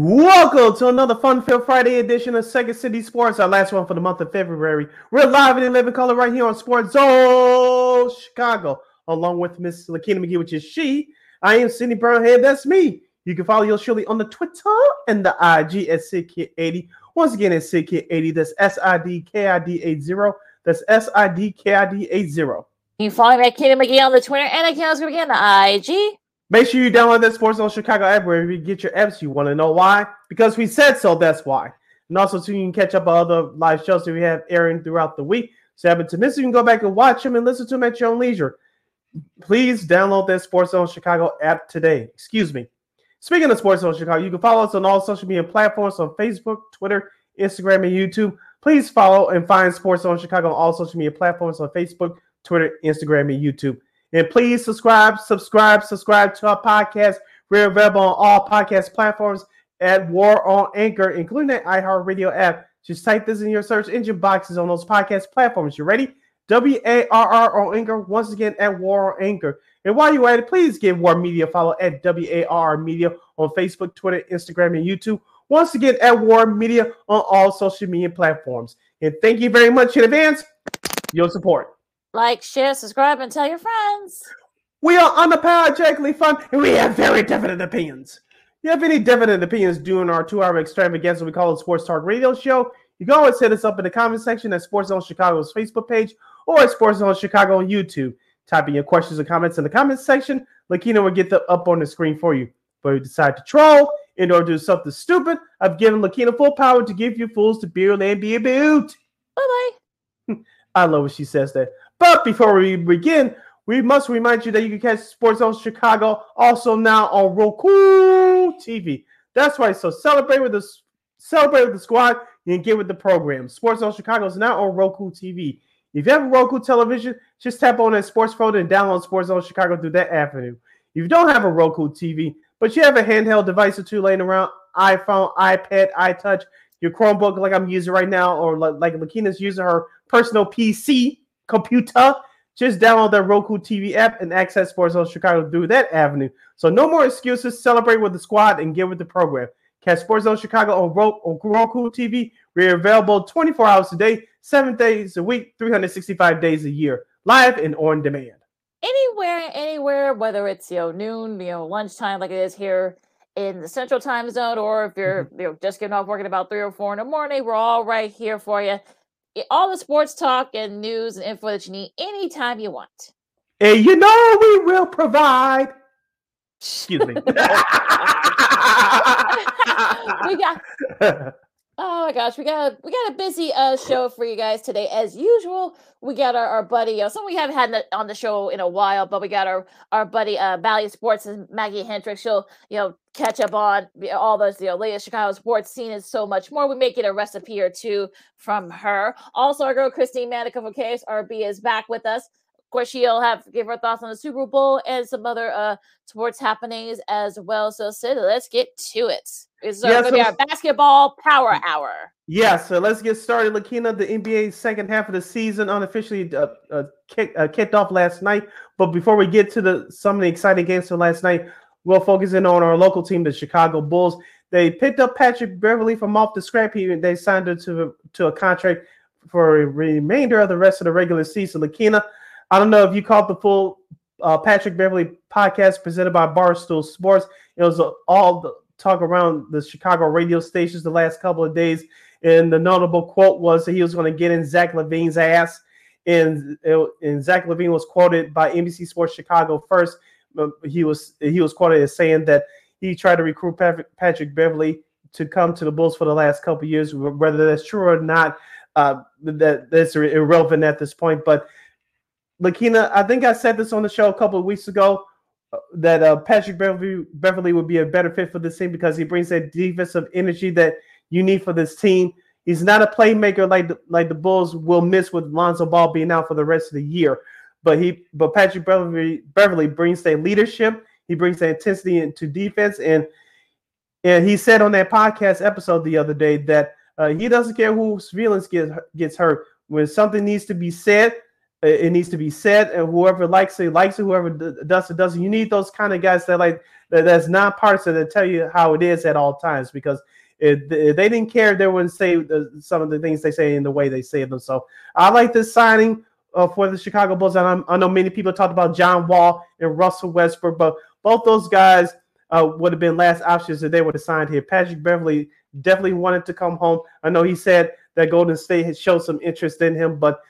Welcome to another fun-filled Friday edition of Second City Sports, our last one for the month of February. We're live and in living color right here on Sports Zone Chicago, along with Miss Lakina McGee, which is she. I am Sydney Burnhead, that's me. You can follow yours Shirley on the Twitter and the IG at SidKid80. Once again, it's SidKid80. That's S-I-D-K-I-D-80. That's S-I-D-K-I-D-80. You can follow me at Katie McGee on the Twitter and at Katie McGee on the IG. Make sure you download that Sports Zone Chicago app wherever you get your apps. You want to know why? Because we said so. That's why. And also, so you can catch up on other live shows that we have airing throughout the week. So, happen to miss, you can go back and watch them and listen to them at your own leisure. Please download that Sports Zone Chicago app today. Excuse me. Speaking of Sports Zone Chicago, you can follow us on all social media platforms on Facebook, Twitter, Instagram, and YouTube. Please follow and find Sports Zone Chicago on all social media platforms on Facebook, Twitter, Instagram, and YouTube. And please subscribe, subscribe, subscribe to our podcast. We're available on all podcast platforms at War on Anchor, including the iHeartRadio app. Just type this in your search engine boxes on those podcast platforms. You ready? W A R R on Anchor. Once again, at War on Anchor. And while you're at it, please give War Media a follow at W A R Media on Facebook, Twitter, Instagram, and YouTube. Once again, at War Media on all social media platforms. And thank you very much in advance your support. Like, share, subscribe, and tell your friends. We are unapologetically fun and we have very definite opinions. If you have any definite opinions during our two hour extravaganza we call it Sports Talk Radio Show, you can always hit us up in the comment section at Sports Zone Chicago's Facebook page or at Sports Zone Chicago on YouTube. Type in your questions and comments in the comment section. Lakina will get them up on the screen for you. But if you decide to troll in order to do something stupid, I've given Lakina full power to give you fools to build and be about. Bye bye. I love when she says that. But before we begin, we must remind you that you can catch Sports Zone Chicago also now on Roku TV. That's right. So celebrate with us, celebrate with the squad, and get with the program. Sports Zone Chicago is now on Roku TV. If you have a Roku television, just tap on that sports folder and download Sports Zone Chicago through that avenue. If you don't have a Roku TV, but you have a handheld device or two laying around, iPhone, iPad, iTouch, your Chromebook, like I'm using right now, or like Lakina's using her personal PC computer, just download the Roku TV app and access Sports Zone Chicago through that avenue. So no more excuses. Celebrate with the squad and get with the program. Catch Sports Zone Chicago on Roku TV. We're available 24 hours a day, seven days a week, 365 days a year, live and on demand. Anywhere, anywhere, whether it's you know noon, you know lunchtime, like it is here in the Central Time Zone, or if you're mm-hmm. you know just getting off work at about three or four in the morning, we're all right here for you all the sports talk and news and info that you need anytime you want. And you know we will provide. Excuse me. we got Oh my gosh, we got a, we got a busy uh, show for you guys today. As usual, we got our, our buddy, uh, some we haven't had on the show in a while, but we got our our buddy uh, Valley Sports and Maggie Hendricks. She'll you know catch up on all those you know latest Chicago sports scene and so much more. We may get a recipe or two from her. Also, our girl Christine Manica from KSRB is back with us. Of course, she'll have give her thoughts on the Super Bowl and some other uh sports happenings as well. So, Sid, let's get to it. It's yeah, going to so, be our basketball power hour. Yeah, so let's get started. Lakina, the NBA second half of the season unofficially uh, uh, kick, uh, kicked off last night. But before we get to the some of the exciting games from last night, we'll focus in on our local team, the Chicago Bulls. They picked up Patrick Beverley from off the scrap heap. and They signed him to, to a contract for a remainder of the rest of the regular season. Lakina, I don't know if you caught the full uh, Patrick Beverley podcast presented by Barstool Sports. It was uh, all the talk around the Chicago radio stations the last couple of days. And the notable quote was that he was going to get in Zach LaVine's ass. And, and Zach LaVine was quoted by NBC Sports Chicago first. He was he was quoted as saying that he tried to recruit Patrick, Beverley to come to the Bulls for the last couple of years. Whether that's true or not, uh, that that's irrelevant at this point. But Lakina, I think I said this on the show a couple of weeks ago uh, that uh, Patrick Beverly, Beverley would be a better fit for this team because he brings that defensive energy that you need for this team. He's not a playmaker like the, like the Bulls will miss with Lonzo Ball being out for the rest of the year. But he, but Patrick Beverly, Beverley brings that leadership. He brings that intensity into defense, and and he said on that podcast episode the other day that uh, he doesn't care whose feelings get gets hurt. When something needs to be said, it needs to be said, and whoever likes it likes it. Whoever does it doesn't. You need those kind of guys that like that, that's nonpartisan to tell you how it is at all times. Because if, they didn't care, they wouldn't say some of the things they say in the way they say them. So I like this signing uh, for the Chicago Bulls. And I'm, i know many people talked about John Wall and Russell Westbrook, but both those guys uh, would have been last options if they would have signed here. Patrick Beverley definitely wanted to come home. I know he said that Golden State had showed some interest in him, but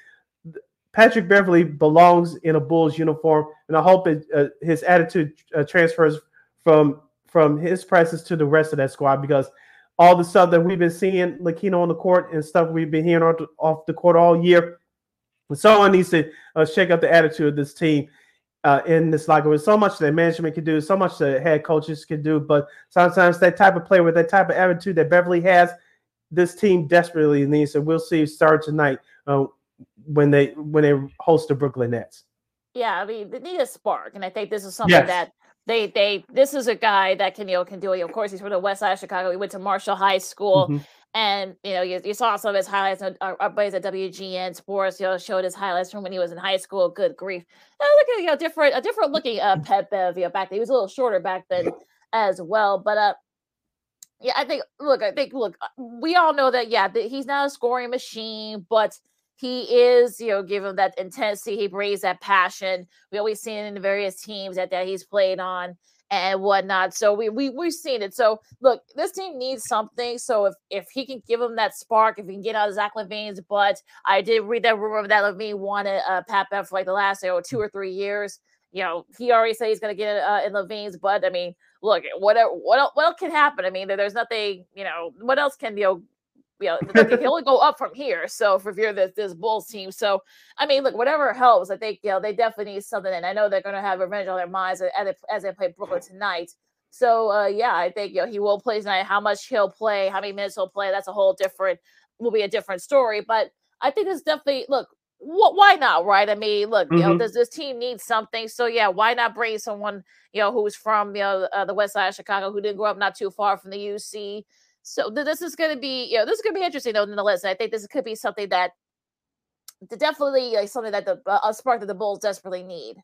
Patrick Beverley belongs in a Bulls uniform, and I hope it, uh, his attitude uh, transfers from from his presence to the rest of that squad because all the stuff that we've been seeing Lakina on the court and stuff we've been hearing off the, off the court all year, someone needs to uh, shake up the attitude of this team uh, in this locker room. So much that management can do, so much that head coaches can do, but sometimes that type of player with that type of attitude that Beverley has, this team desperately needs. And we'll see start tonight. Uh, when they when they host the Brooklyn Nets. Yeah, I mean they need a spark, and I think this is something yes. that they they this is a guy that can you know can do it. Of course, he's from the West Side of Chicago. He went to Marshall High School. Mm-hmm. And you know, you, you, saw some of his highlights. Our, our buddies at WGN Sports, you know, showed his highlights from when he was in high school. Good grief! Now look at you know, different, a different looking uh, Pat Bev. You know, back then he was a little shorter back then as well. But uh, yeah, I think. Look, I think. Look, uh, we all know that. Yeah, that he's not a scoring machine, but he is, you know, give him that intensity. He brings that passion. We always seen in the various teams that, that he's played on and whatnot. So we we we've seen it. So look, this team needs something. So if if he can give him that spark, if he can get out of Zach LaVine's butt, I did read that rumor that LaVine wanted uh, Pat Bev for like the last you know, two or three years. You know, he already said he's going to get uh, in LaVine's butt. I mean, look, what what what else can happen? I mean, there's nothing. You know, what else can you know you know, look, can only go up from here. So for you're this this Bulls team, so I mean, look, whatever helps. I think you know they definitely need something, and I know they're going to have revenge on their minds as they, as they play Brooklyn tonight. So uh, yeah, I think you know he will play tonight. How much he'll play, how many minutes he'll play, that's a whole different will be a different story. But I think it's definitely look. Wh- why not, right? I mean, look, mm-hmm. you know, mm-hmm. does this team need something? So yeah, why not bring someone you know who's from you know uh, the West Side of Chicago who didn't grow up not too far from the UC? So this is going to be, you know, this is going to be interesting though, nonetheless. I think this could be something that definitely like something that the uh, spark that the Bulls desperately need.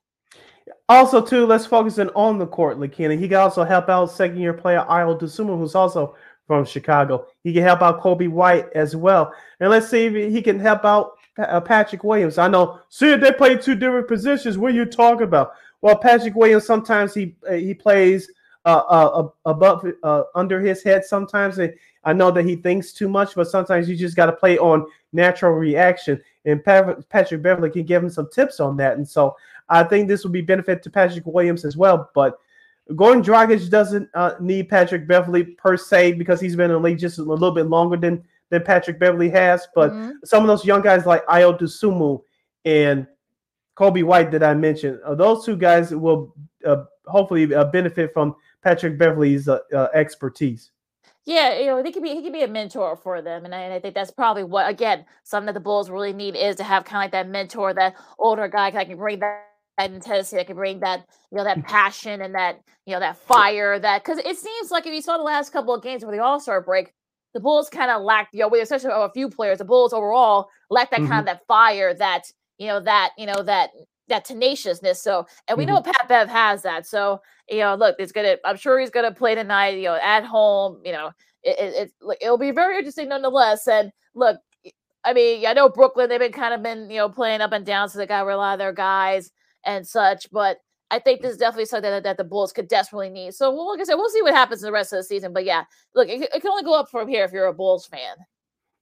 Also, too, let's focus in on the court, Lakina. He can also help out second year player Ayo Dosunmu, who's also from Chicago. He can help out Coby White as well. And let's see if he can help out uh, Patrick Williams. I know, see, they play two different positions. What are you talking about? Well, Patrick Williams sometimes he uh, he plays uh, uh, above uh, under his head sometimes. And I know that he thinks too much, but sometimes you just got to play on natural reaction. And Patrick Beverley can give him some tips on that. And so I think this will be benefit to Patrick Williams as well. But Goran Dragic doesn't uh, need Patrick Beverley per se because he's been in the league just a little bit longer than than Patrick Beverly has. But mm-hmm. some of those young guys like Ayo Dosunmu and Coby White that I mentioned, uh, those two guys will uh, hopefully uh, benefit from Patrick Beverley's uh, uh, expertise. Yeah, you know, he could be he could be a mentor for them, and I, and I, think that's probably what again something that the Bulls really need is to have kind of like that mentor, that older guy that can bring that, that intensity, that can bring that you know that passion and that you know that fire. That because it seems like if you saw the last couple of games where the All Star break, the Bulls kind of lacked you know, with especially a few players, the Bulls overall lacked that mm-hmm. kind of that fire, that you know that you know that that tenaciousness. So, and we mm-hmm. know Pat Bev has that. So, you know, look, it's gonna. I'm sure he's gonna play tonight. You know, at home. You know, it, it, it it'll be very interesting nonetheless. And look, I mean, I know Brooklyn. They've been kind of been you know playing up and down, so they got a lot of their guys and such. But I think this is definitely something that, that the Bulls could desperately need. So, well, like I said, we'll see what happens in the rest of the season. But yeah, look, it, it can only go up from here if you're a Bulls fan.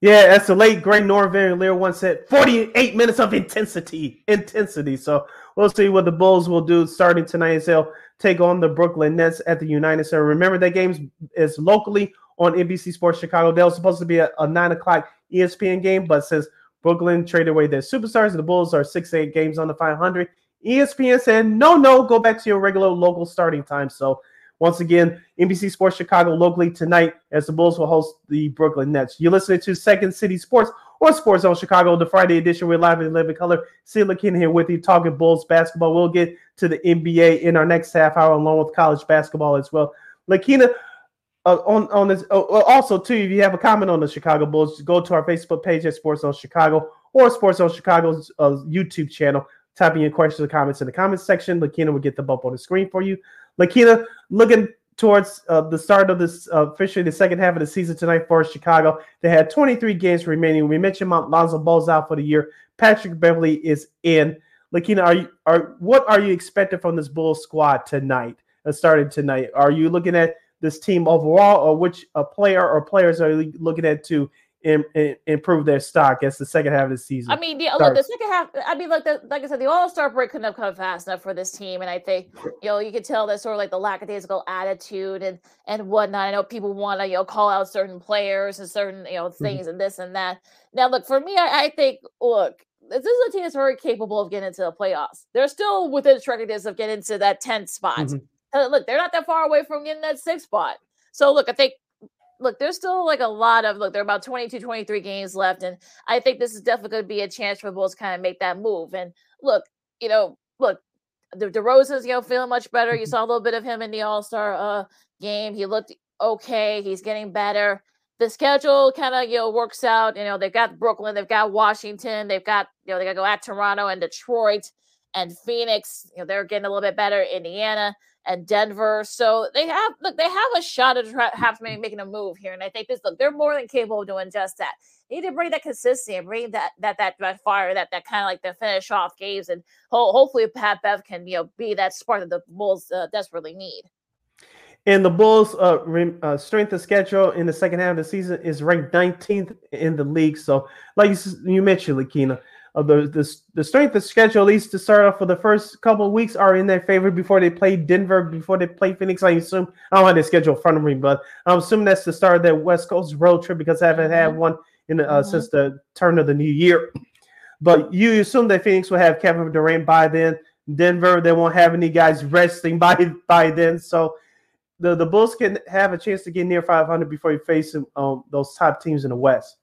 Yeah, as the late great Norm Van Lier once said, 48 minutes of intensity. Intensity. So we'll see what the Bulls will do starting tonight as they'll take on the Brooklyn Nets at the United Center. Remember that game is locally on NBC Sports Chicago. That was supposed to be a, a 9 o'clock ESPN game, but since Brooklyn traded away their superstars, the Bulls are 6 8 games on the 500. ESPN said, no, no, go back to your regular local starting time. So once again, NBC Sports Chicago locally tonight as the Bulls will host the Brooklyn Nets. You're listening to Second City Sports or Sports Zone Chicago, the Friday edition. We're live in living color. Celia King here with you talking Bulls basketball. We'll get to the NBA in our next half hour along with college basketball as well. Lakina, uh, on on this. Uh, also, too, if you have a comment on the Chicago Bulls, go to our Facebook page at Sports Zone Chicago or Sports Zone Chicago's uh, YouTube channel. Type in your questions or comments in the comments section. Lakina will get them up on the screen for you. Lakina, looking towards uh, the start of this uh, officially the second half of the season tonight for Chicago. They had 23 games remaining. We mentioned Mount Lonzo Ball's out for the year. Patrick Beverley is in. Lakina, are you are what are you expecting from this Bulls squad tonight? Uh, starting tonight, are you looking at this team overall, or which a player or players are you looking at to in, in, improve their stock as the second half of the season. I mean, the, look, the second half. I mean, like the, like I said, the All Star break couldn't have come fast enough for this team, and I think you know you could tell that sort of like the lackadaisical attitude and and whatnot. I know people want to you know call out certain players and certain you know mm-hmm. things mm-hmm. and this and that. Now, look for me, I, I think look. This is a team that's very capable of getting into the playoffs. They're still within striking distance of getting into that 10th spot. Mm-hmm. Uh, look, they're not that far away from getting that sixth spot. So look, I think look, there's still like a lot of look, there are about 22, 23 games left. And I think this is definitely going to be a chance for the Bulls to kind of make that move. And look, you know, look, the DeRozan's, you know, feeling much better. You saw a little bit of him in the All Star uh, game. He looked okay. He's getting better. The schedule kind of, you know, works out. You know, they've got Brooklyn, they've got Washington, they've got, you know, they got to go at Toronto and Detroit and Phoenix. You know, they're getting a little bit better. Indiana and Denver. So they have look, they have a shot at have maybe making a move here. And I think this look, they're more than capable of doing just that. They need to bring that consistency and bring that that that, that fire, that that kind of like the finish off games, and ho- hopefully Pat Bev can you know be that spark that the Bulls uh, desperately need. And the Bulls' uh, uh, strength of schedule in the second half of the season is ranked 19th in the league. So, like you mentioned, Lakina, uh, the, the the strength of schedule, at least to start off for the first couple of weeks, are in their favor before they play Denver, before they play Phoenix. I assume I don't have the schedule in front of me, but I'm assuming that's the start of their West Coast road trip because I haven't had mm-hmm. one in uh, mm-hmm. since the turn of the new year. But you assume that Phoenix will have Kevin Durant by then. Denver, they won't have any guys resting by by then, so the the Bulls can have a chance to get near 500 before you face um, those top teams in the West.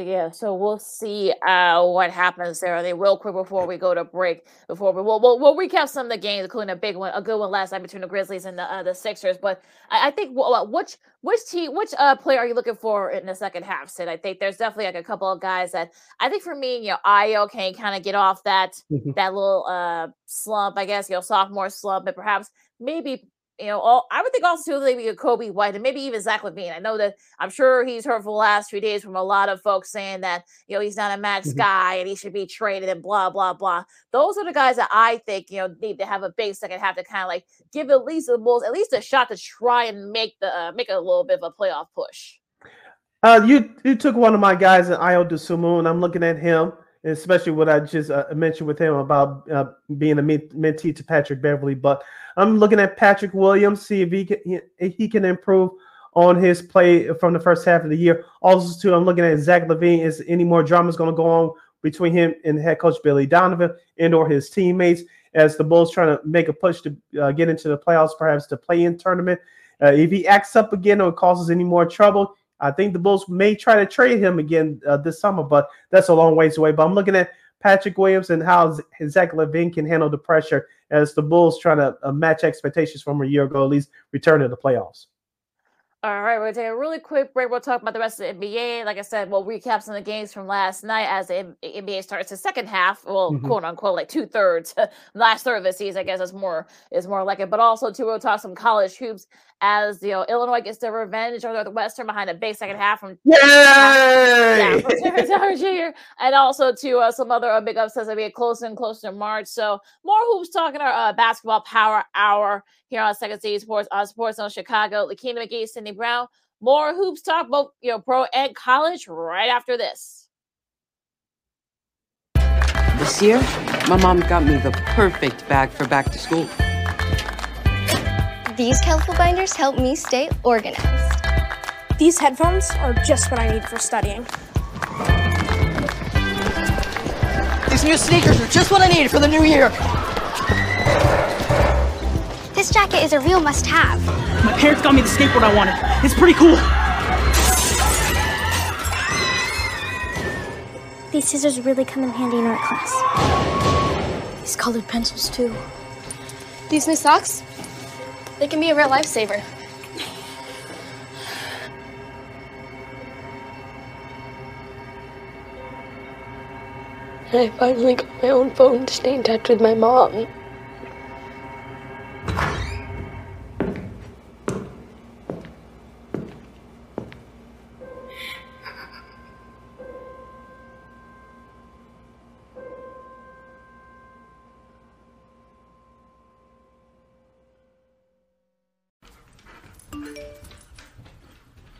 Yeah, so we'll see uh, what happens there. They real quick before we go to break. Before we we'll, we'll, we'll recap some of the games, including a big one, a good one last night between the Grizzlies and the uh, the Sixers. But I, I think well, which which team, which uh, player are you looking for in the second half? Sid, I think there's definitely like a couple of guys that I think for me, you know, Ayo can kind of get off that mm-hmm. that little uh slump, I guess, you know, sophomore slump, and perhaps maybe you know, all I would think also too maybe a Coby White and maybe even Zach LaVine. I know that I'm sure he's heard for the last few days from a lot of folks saying that you know he's not a max mm-hmm. guy and he should be traded and blah blah blah. Those are the guys that I think you know need to have a big second half to kind of like give at least the Bulls at least a shot to try and make the uh, make a little bit of a playoff push. Uh, you you took one of my guys in Ayo Dosunmu, and I'm looking at him especially what I just uh, mentioned with him about uh, being a mentee to Patrick Beverley. But I'm looking at Patrick Williams, see if he can he, can improve on his play from the first half of the year. Also, too, I'm looking at Zach LaVine. Is any more drama is going to go on between him and head coach Billy Donovan and or his teammates as the Bulls trying to make a push to uh, get into the playoffs, perhaps the play-in tournament. Uh, if he acts up again or causes any more trouble, I think the Bulls may try to trade him again uh, this summer, but that's a long ways away. But I'm looking at Patrick Williams and how Zach LaVine can handle the pressure as the Bulls trying to uh, match expectations from a year ago, at least return to the playoffs. All right, we're gonna take a really quick break. We'll talk about the rest of the NBA. Like I said, we'll recap some of the games from last night as the NBA starts the second half. Well, mm-hmm. quote unquote, like two thirds, last third of the season. I guess is more is more like it. But also, too, we'll talk some college hoops as you know Illinois gets their revenge over the Western behind a big second half from Yay! yeah, from Jr. and also to uh, some other uh, big upsets that we get closer and closer to March. So more hoops talking our uh, basketball power hour here on Second City Sports on Sports Zone Chicago. Lakina McGee, Cindy Brown. More hoops talk, both you know, pro and college, right after this. This year, my mom got me the perfect bag for back to school. These colorful binders help me stay organized. These headphones are just what I need for studying. These new sneakers are just what I need for the new year. This jacket is a real must-have. My parents got me the skateboard I wanted. It's pretty cool. These scissors really come in handy in art class. These colored pencils, too. These new socks? They can be a real lifesaver. And I finally got my own phone to stay in touch with my mom.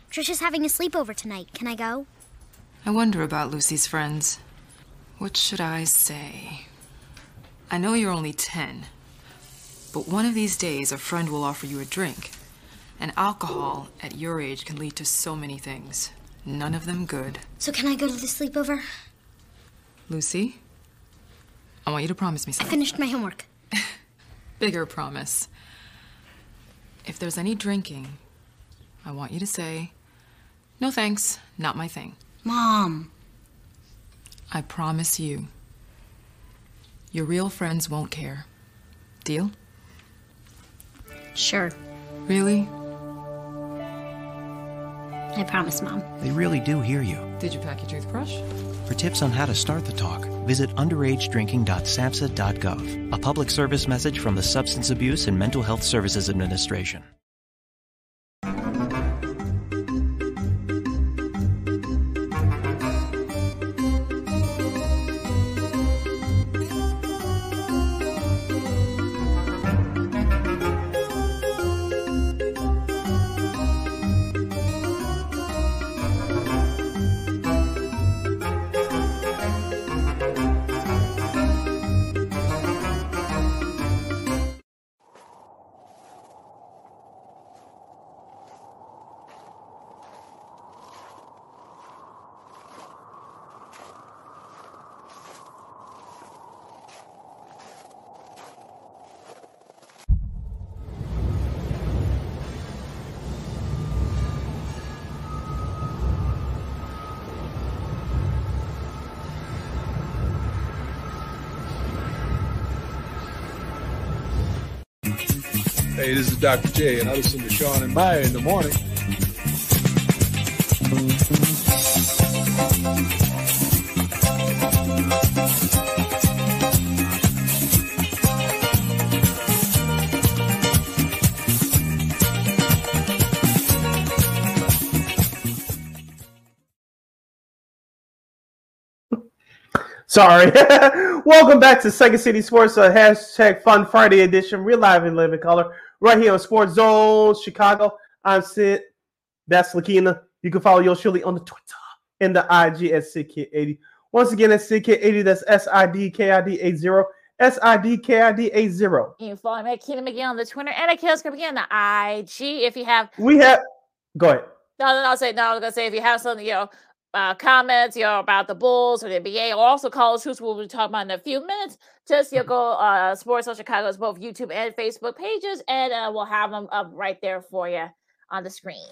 Trisha's having a sleepover tonight. Can I go? I wonder about Lucy's friends. What should I say? I know you're only 10, but one of these days a friend will offer you a drink. And alcohol at your age can lead to so many things, none of them good. So can I go to the sleepover? Lucy, I want you to promise me something. I finished my homework. Bigger promise. If there's any drinking, I want you to say, no thanks, not my thing. Mom. I promise you. Your real friends won't care. Deal? Sure. Really? I promise, Mom. They really do hear you. Did you pack your toothbrush? For tips on how to start the talk, visit underagedrinking.samhsa.gov, a public service message from the Substance Abuse and Mental Health Services Administration. Hey, this is Dr. J, and I listen to Sean and Maya in the morning. Sorry. Welcome back to Second City Sports, a hashtag Fun Friday edition. We're live in living color right here on Sports Zone Chicago. I'm Sid. That's Lakina. You can follow yours surely on the Twitter and the IG at SidKid80. Once again, that's SidKid80. That's S I D K I D 80. S I D K I D 80. You can follow me at Keenan McGee on the Twitter and at Chaos McGee on the IG. If you have We have, go ahead. no, no, no, I'll say no. I was gonna say if you have something, you know, uh, comments, you know, about the Bulls or the NBA, or also college hoops, we'll be talking about in a few minutes. Just you know, go uh, Sports Zone Chicago's both YouTube and Facebook pages, and uh, we'll have them up right there for you on the screen.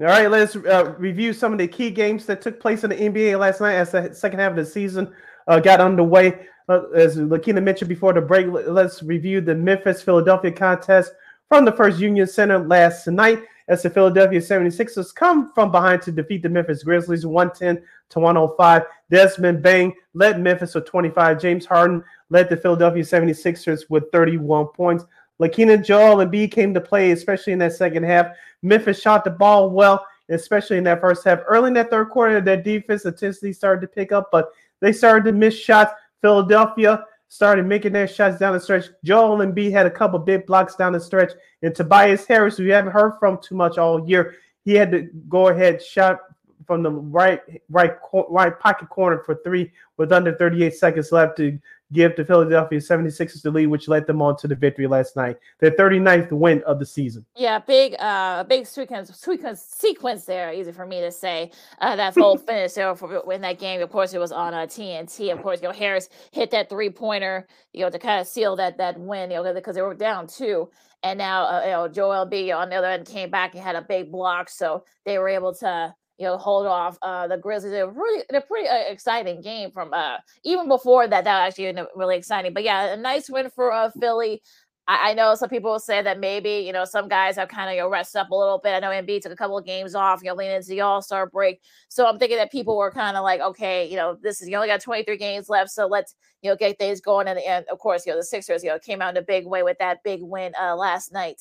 All right, let's uh, review some of the key games that took place in the NBA last night as the second half of the season uh, got underway. Uh, as Lakina mentioned before the break, let- let's review the Memphis Philadelphia contest from the First Union Center last night as the Philadelphia 76ers come from behind to defeat the Memphis Grizzlies 110 to 105. Desmond Bane led Memphis with 25. James Harden led the Philadelphia 76ers with 31 points. Lakina Joel Embiid came to play, especially in that second half. Memphis shot the ball well, especially in that first half. Early in that third quarter, their defense intensity started to pick up, but they started to miss shots. Philadelphia started making their shots down the stretch. Joel Embiid had a couple big blocks down the stretch. And Tobias Harris, who you haven't heard from too much all year, he had to go ahead shot from the right right right pocket corner for three with under 38 seconds left to give the Philadelphia 76ers the lead, which led them on to the victory last night. Their 39th win of the season. Yeah, big, uh, big sequence, sequence, sequence there. Easy for me to say. Uh, that whole finish there for in that game. Of course, it was on uh, TNT. Of course, you know Harris hit that three pointer, you know, to kind of seal that that win, you know, because they were down two. And now, uh, you know, Joel Embiid on the other end came back and had a big block, so they were able to, you know, hold off uh, the Grizzlies. Was really, a pretty uh, exciting game from uh, even before that. That was actually really exciting. But yeah, a nice win for uh, Philly. I, know some people say that maybe you know some guys have kind of you know, rested up a little bit. I know Embiid took a couple of games off, you know, leaning into the All Star break. So I'm thinking that people were kind of like, okay, you know, this is you only got 23 games left, so let's you know get things going. And, and of course, you know, the Sixers you know came out in a big way with that big win uh, last night.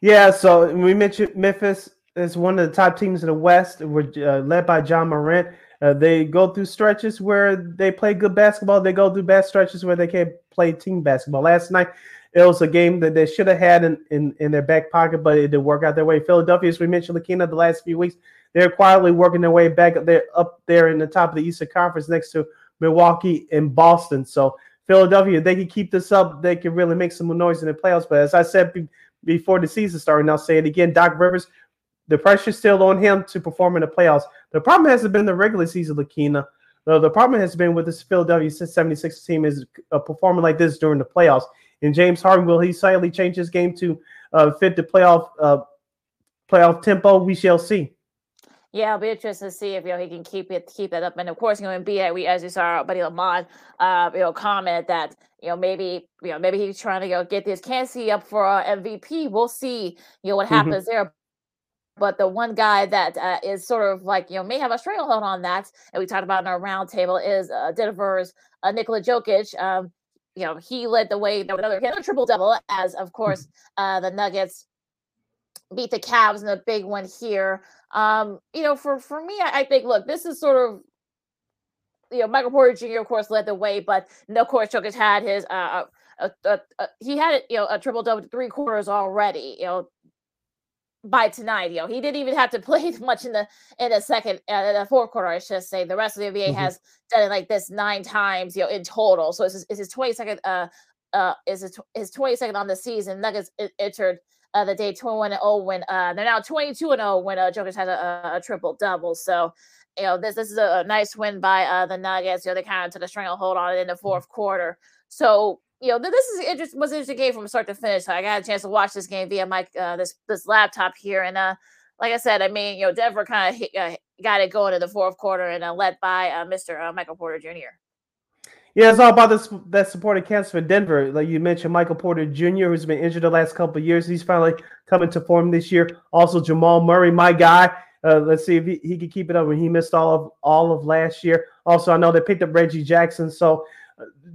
Yeah, so we mentioned Memphis is one of the top teams in the West. We're uh, led by Ja Morant. Uh, they go through stretches where they play good basketball. They go through bad stretches where they can't play team basketball. Last night, it was a game that they should have had in, in, in their back pocket, but it didn't work out their way. Philadelphia, as we mentioned, Lakina, the last few weeks, they're quietly working their way back up there, up there in the top of the Eastern Conference next to Milwaukee and Boston. So Philadelphia, they can keep this up. They can really make some noise in the playoffs. But as I said be, before the season started, and I'll say it again, Doc Rivers the pressure's still on him to perform in the playoffs. The problem hasn't been the regular season, Lakina. No, the problem has been with this Philadelphia 76 team is uh, performing like this during the playoffs. And James Harden will he slightly change his game to uh, fit the playoff uh, playoff tempo? We shall see. Yeah, I'll be interested to see if you know he can keep it keep it up. And of course, you know, Embiid, we as you saw our buddy Lamont, uh, you know, comment that you know maybe you know maybe he's trying to you know, get this Kansas up for uh, MVP. We'll see you know what mm-hmm. happens mm-hmm. there. But the one guy that uh, is sort of like, you know, may have a stranglehold on that, and we talked about in our roundtable, is uh, Denver's uh, Nikola Jokic. Um, you know, he led the way. Another, another triple double, as of mm-hmm. course uh, the Nuggets beat the Cavs in a big one here. Um, you know, for for me, I, I think look, this is sort of you know, Michael Porter Jr. of course led the way, but no, of course Jokic had his uh, uh, uh, uh, he had you know a triple double three quarters already. You know, by tonight. You know, he didn't even have to play much in the in the second uh, in the fourth quarter. I should say the rest of the NBA mm-hmm. has done it like this nine times. You know, in total. So it's his, it's his twenty second. Uh, uh, is his, his twenty second on the season. Nuggets entered uh, the day 21 and 0 when uh, they're now 22 and 0 when uh, Jokic has a, a, triple double. So, you know, this this is a, a nice win by uh, the Nuggets. You know, they kind of took a stranglehold on it in the mm-hmm. fourth quarter. So, you know, this is was an interesting game from start to finish. So I got a chance to watch this game via my uh, this this laptop here, and uh, like I said, I mean, you know, Denver kind of uh, got it going in the fourth quarter, and uh, led by uh, Mr. Uh, Michael Porter Jr. Yeah, it's all about this that supporting cast for Denver. Like you mentioned, Michael Porter Jr., who's been injured the last couple of years. He's finally coming to form this year. Also, Jamal Murray, my guy. Uh, let's see if he, he can keep it up when he missed all of all of last year. Also, I know they picked up Reggie Jackson, so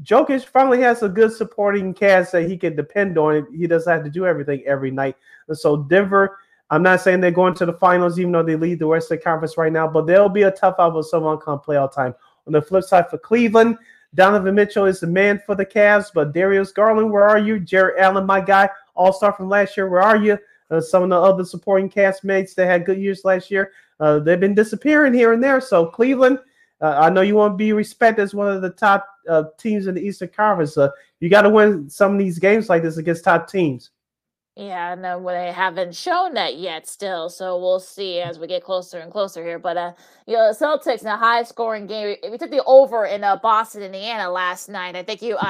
Jokic finally has a good supporting cast that he can depend on. He doesn't have to do everything every night. So Denver, I'm not saying they're going to the finals, even though they lead the Western Conference right now, but they'll be a tough out for someone come playoff time. On the flip side for Cleveland, Donovan Mitchell is the man for the Cavs, but Darius Garland, where are you? Jarrett Allen, my guy, all star from last year, where are you? Uh, some of the other supporting cast mates that had good years last year, uh, they've been disappearing here and there. So Cleveland, uh, I know you want to be respected as one of the top uh, teams in the Eastern Conference. Uh, you got to win some of these games like this against top teams. Yeah, and no, they haven't shown that yet still. So we'll see as we get closer and closer here. But uh, you know, the Celtics in a high scoring game. We took the over in uh, Boston, Indiana last night. I think you uh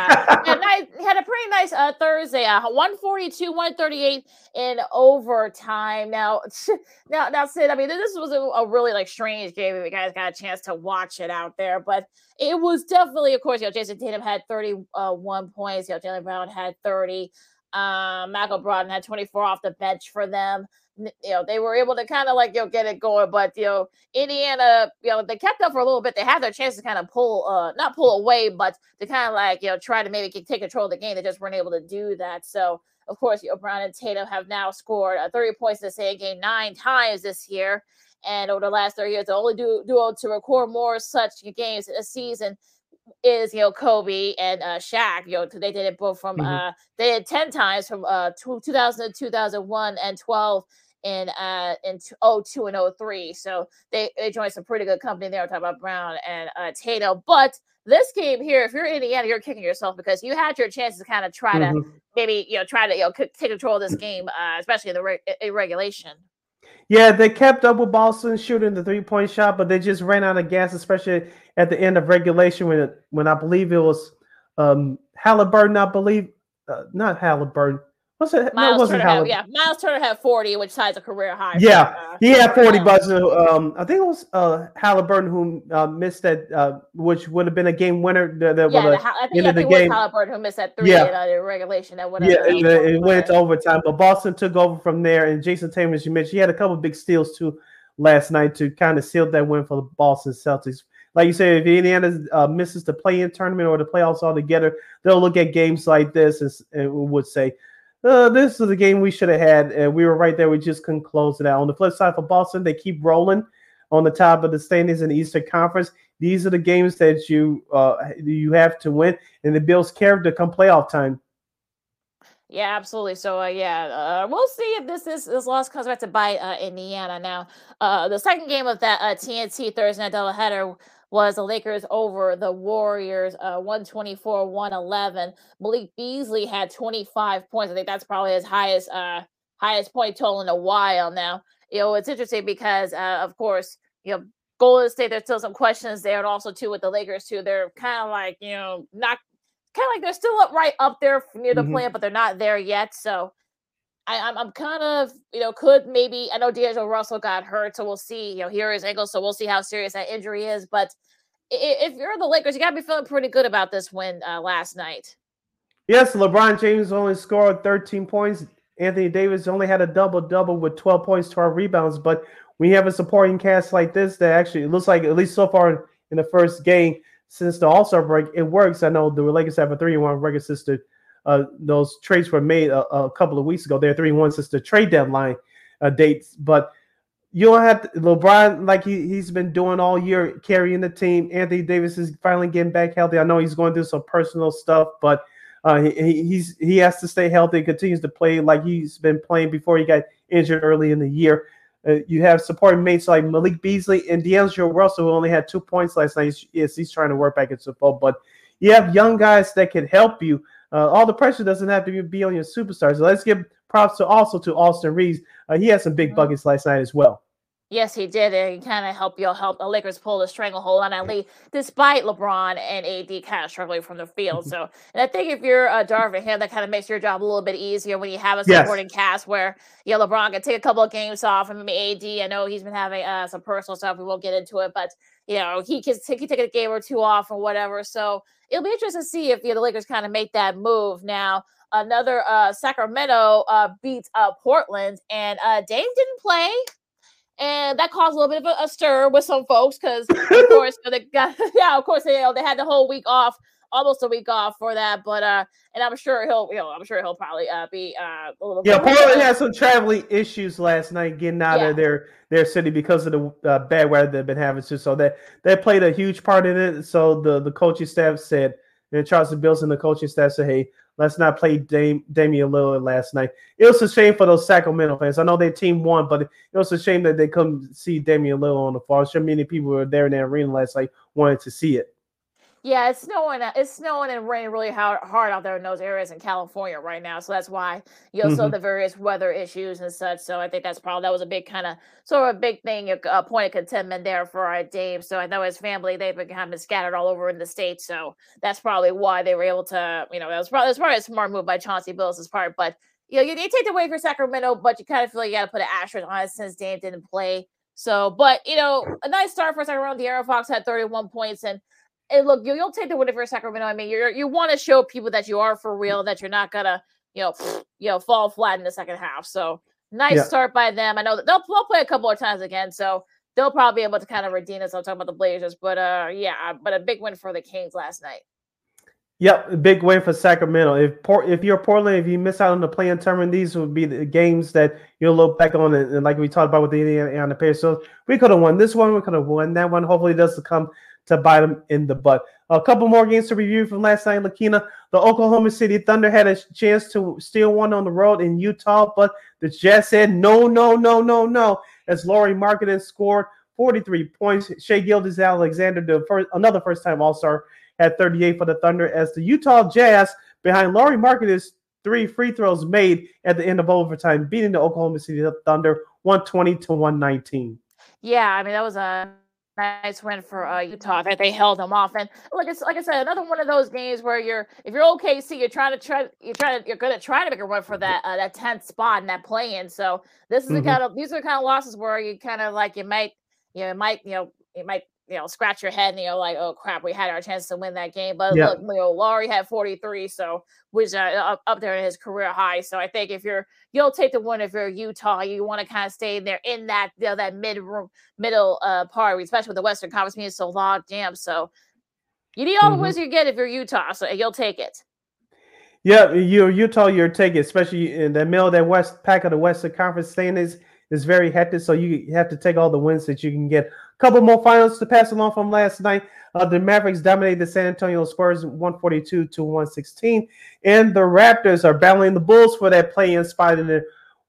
had, nice, had a pretty nice uh Thursday. Uh 142, 138 in overtime. Now now now Sid, I mean this was a, a really like strange game if you guys got a chance to watch it out there, but it was definitely, of course, you know, Jayson Tatum had 31 uh, points, you know, Jaylen Brown had 30. Um, Michael Brogdon had 24 off the bench for them. You know, they were able to kind of like, you know, get it going, but, you know, Indiana, you know, they kept up for a little bit. They had their chance to kind of pull, uh, not pull away, but to kind of like, you know, try to maybe take control of the game. They just weren't able to do that. So, of course, you know, Brown and Tatum have now scored uh, 30 points in the same game nine times this year. And over the last 30 years, the only duo to record more such games a season is you know Kobe and uh Shaq. You know, they did it both from mm-hmm. uh they did 10 times from uh 2000 to 2001 and 12 in uh in 02 and 03. So they, they joined some pretty good company there. talking about Brown and uh Tatum. But this game here, if you're Indiana, you're kicking yourself because you had your chance to kind of try mm-hmm. to maybe you know try to you know take control of this game, uh, especially in the re- in regulation. Yeah, they kept up with Boston shooting the three point shot, but they just ran out of gas, especially at the end of regulation when it, when I believe it was um, Halliburton. I believe uh, not Halliburton. What's it? Miles no, it wasn't Turner had, Halliburton. yeah, Miles Turner had 40, which ties a career high. for, Yeah, uh, he had 40 him. bucks. Um, I think it was uh, Halliburton who uh, missed that, uh, which would have been a game winner. That, that Yeah, would the, have I think, ended the it was game. Halliburton who missed that three Yeah. in uh, regulation and whatever. Yeah, it, else. it went overtime, but Boston took over from there. And Jayson Tatum, as you mentioned, he had a couple big steals too last night to kind of seal that win for the Boston Celtics. Like you said, if Indiana uh, misses the play-in tournament or the playoffs altogether, they'll look at games like this and, and would say, uh, "This is a game we should have had, and we were right there. We just couldn't close it out." On the flip side for Boston, they keep rolling on the top of the standings in the Eastern Conference. These are the games that you uh, you have to win, and it builds character come playoff time. Yeah, absolutely. So, uh, yeah, uh, we'll see if this is this loss comes back to bite uh, Indiana. Now, uh, the second game of that uh, TNT Thursday night doubleheader was the Lakers over the Warriors, uh, 124 111. Malik Beasley had 25 points. I think that's probably his highest uh, highest point total in a while now. You know, it's interesting because, uh, of course, you know, Golden State, there's still some questions there, and also, too, with the Lakers, too, they're kind of like, you know, not kind of like they're still up right up there near the Mhm. plan, but they're not there yet. So I, I'm I'm kind of you know could maybe I know D'Angelo Russell got hurt, so we'll see. You know, here is ankle, so we'll see how serious that injury is. But if you're the Lakers, you gotta be feeling pretty good about this win uh, last night. Yes, LeBron James only scored 13 points. Anthony Davis only had a double double with 12 points, 12 rebounds. But we have a supporting cast like this that actually it looks like, at least so far in the first game since the All Star break, it works. I know the Lakers have a 3 1 record the, uh, those trades were made a, a couple of weeks ago. They're 3 1 since the trade deadline uh, dates. But you don't have to, LeBron, like he, he's been doing all year, carrying the team. Anthony Davis is finally getting back healthy. I know he's going through some personal stuff, but uh, he, he- he's he has to stay healthy. Continues to play like he's been playing before he got injured early in the year. Uh, you have supporting mates like Malik Beasley and D'Angelo Russell, who only had two points last night. He's, yes, he's trying to work back into football, but you have young guys that can help you. Uh, all the pressure doesn't have to be, on your superstars. So let's give props to also to Austin Reaves. Uh, he had some big buckets last night as well. Yes, he did. And he kind of helped you help the Lakers pull the stranglehold on lead, despite LeBron and AD kind of struggling from the field. So, and I think if you're a Darvin Ham, that kind of makes your job a little bit easier when you have a Yes. supporting cast where you know LeBron can take a couple of games off, and maybe AD. I know he's been having uh, some personal stuff. We won't get into it, but you know he can take, he take a game or two off or whatever. So it'll be interesting to see if you know, the Lakers kind of make that move now. Another uh, Sacramento uh, beats uh, Portland, and uh, Dame didn't play and that caused a little bit of a, a stir with some folks because of course they got yeah of course they, you know, they had the whole week off almost a week off for that but uh and i'm sure he'll you know i'm sure he'll probably uh be uh a little Yeah, Portland had some traveling issues last night getting out Yeah. of their their city because of the uh, bad weather they've been having. So, so that that played a huge part in it. So the the coaching staff said, and Chauncey Billups and the coaching staff said, "Hey, let's not play Dame, Damian Lillard last night." It was a shame for those Sacramento fans. I know their team won, but it was a shame that they couldn't see Damian Lillard on the floor. I'm sure many people were there in the arena last night wanted to see it. Yeah, it's snowing. uh, It's snowing and raining really hard, hard out there in those areas in California right now. So that's why you know, so Mhm. the various weather issues and such. So I think that's probably that was a big kind of sort of a big thing, a, point of contentment there for our Dame. So I know his family they've been kind of scattered all over in the states. So that's probably why they were able to, you know, that was probably that's probably a smart move by Chauncey Billups' part. But you know, you, you take the away for Sacramento, but you kind of feel like you got to put an asterisk on it since Dame didn't play. So, but you know, a nice start for Sacramento. De'Aaron Fox had 31 points and and look, you, you'll take the win for Sacramento. I mean, you're you want to show people that you are for real, that you're not gonna, you know, you know, fall flat in the second half. So nice Yeah. start by them. I know that they'll, they'll play a couple of times again, so they'll probably be able to kind of redeem us. I'll talk about the Blazers, but uh, yeah, but a big win for the Kings last night. Yep, big win for Sacramento. If Port, if you're Portland, if you miss out on the playing tournament, these would be the games that you'll look back on, and, and like we talked about with the Indiana and the Pacers. So we could have won this one, we could have won that one. Hopefully, it doesn't come to bite them in the butt. A couple more games to review from last night, Lakina. The Oklahoma City Thunder had a chance to steal one on the road in Utah, but the Jazz said no, no, no, no, no. As Lauri Markkanen scored 43 points, Shai Gilgeous-Alexander, the first, another first-time All-Star, had 38 for the Thunder. As the Utah Jazz, behind Lauri Markkanen's three free throws made at the end of overtime, beating the Oklahoma City Thunder 120 to 119. Yeah, I mean that was a nice win for uh, Utah. that they held them off, and like I, like I said, another one of those games where you're if you're OKC, you're trying to try you're trying to you're going to try to make a run for that uh, that tenth spot in that play in. So this is Mhm. the kind of these are the kind of losses where you kind of like you might you know it might you know it might you know scratch your head and you're like oh crap we had our chance to win that game but Yeah. look you know Lauri had 43 so which uh, up, up there in his career high so I think if you're you'll take the win if you're Utah you want to kind of stay in there in that you know, that mid room middle uh part especially with the Western Conference being so locked jam so you need all Mhm. the wins you get if you're Utah so you'll take it Yeah, you Utah, you're taking, especially in the middle of that West pack of the Western Conference standings is very hectic. So you have to take all the wins that you can get. Couple more finals to pass along from last night. Uh, the Mavericks dominated the San Antonio Spurs 142 to 116, and the Raptors are battling the Bulls for that play-in spot in the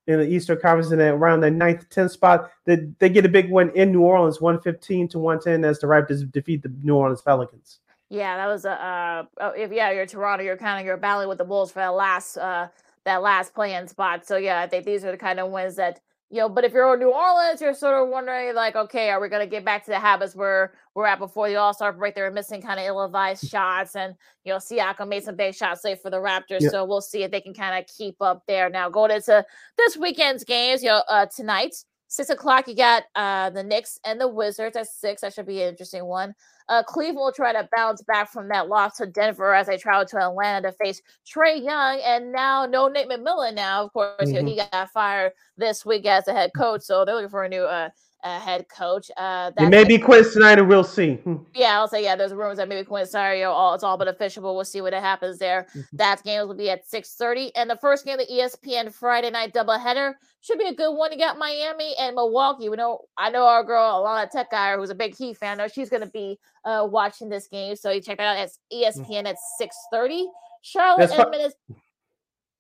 in the Eastern Conference in that around the ninth, 10th spot. They, they get a big win in New Orleans, 115 to 110, as the Raptors defeat the New Orleans Pelicans. Yeah, that was a uh, oh, if yeah, you're Toronto, you're kind of you're battling with the Bulls for that last uh that last play-in spot. So yeah, I think these are the kind of wins that you know. But if you're in New Orleans, you're sort of wondering like, okay, are we gonna get back to the habits where we're at before the All Star break? They were missing kind of ill-advised shots, and you know, Siakam made some big shots late for the Raptors. Yeah. So we'll see if they can kind of keep up there. Now going into this weekend's games, you know, uh, tonight. Six o'clock, you got uh the Knicks and the Wizards at six. That should be an interesting one. Uh, Cleveland will try to bounce back from that loss to Denver as they travel to Atlanta to face Trae Young, and now no Nate McMillan. Now, of course, know, he got fired this week as a head coach, so they're looking for a new uh, uh head coach. Uh, that may be tonight, and we'll see. Hmm. yeah, I'll say yeah. There's rumors that maybe Quinn Sario, all it's all but official, but we'll see what happens there. Mm-hmm. That game will be at 6:30, and the first game of the ESPN Friday night doubleheader should be a good one. You got Miami and Milwaukee. We know I know our girl Alana Tech guy, who's a big Heat fan. I know she's going to be uh, watching this game, so you check that out. It's E ESPN at 6:30. Charlotte That's and Minnesota.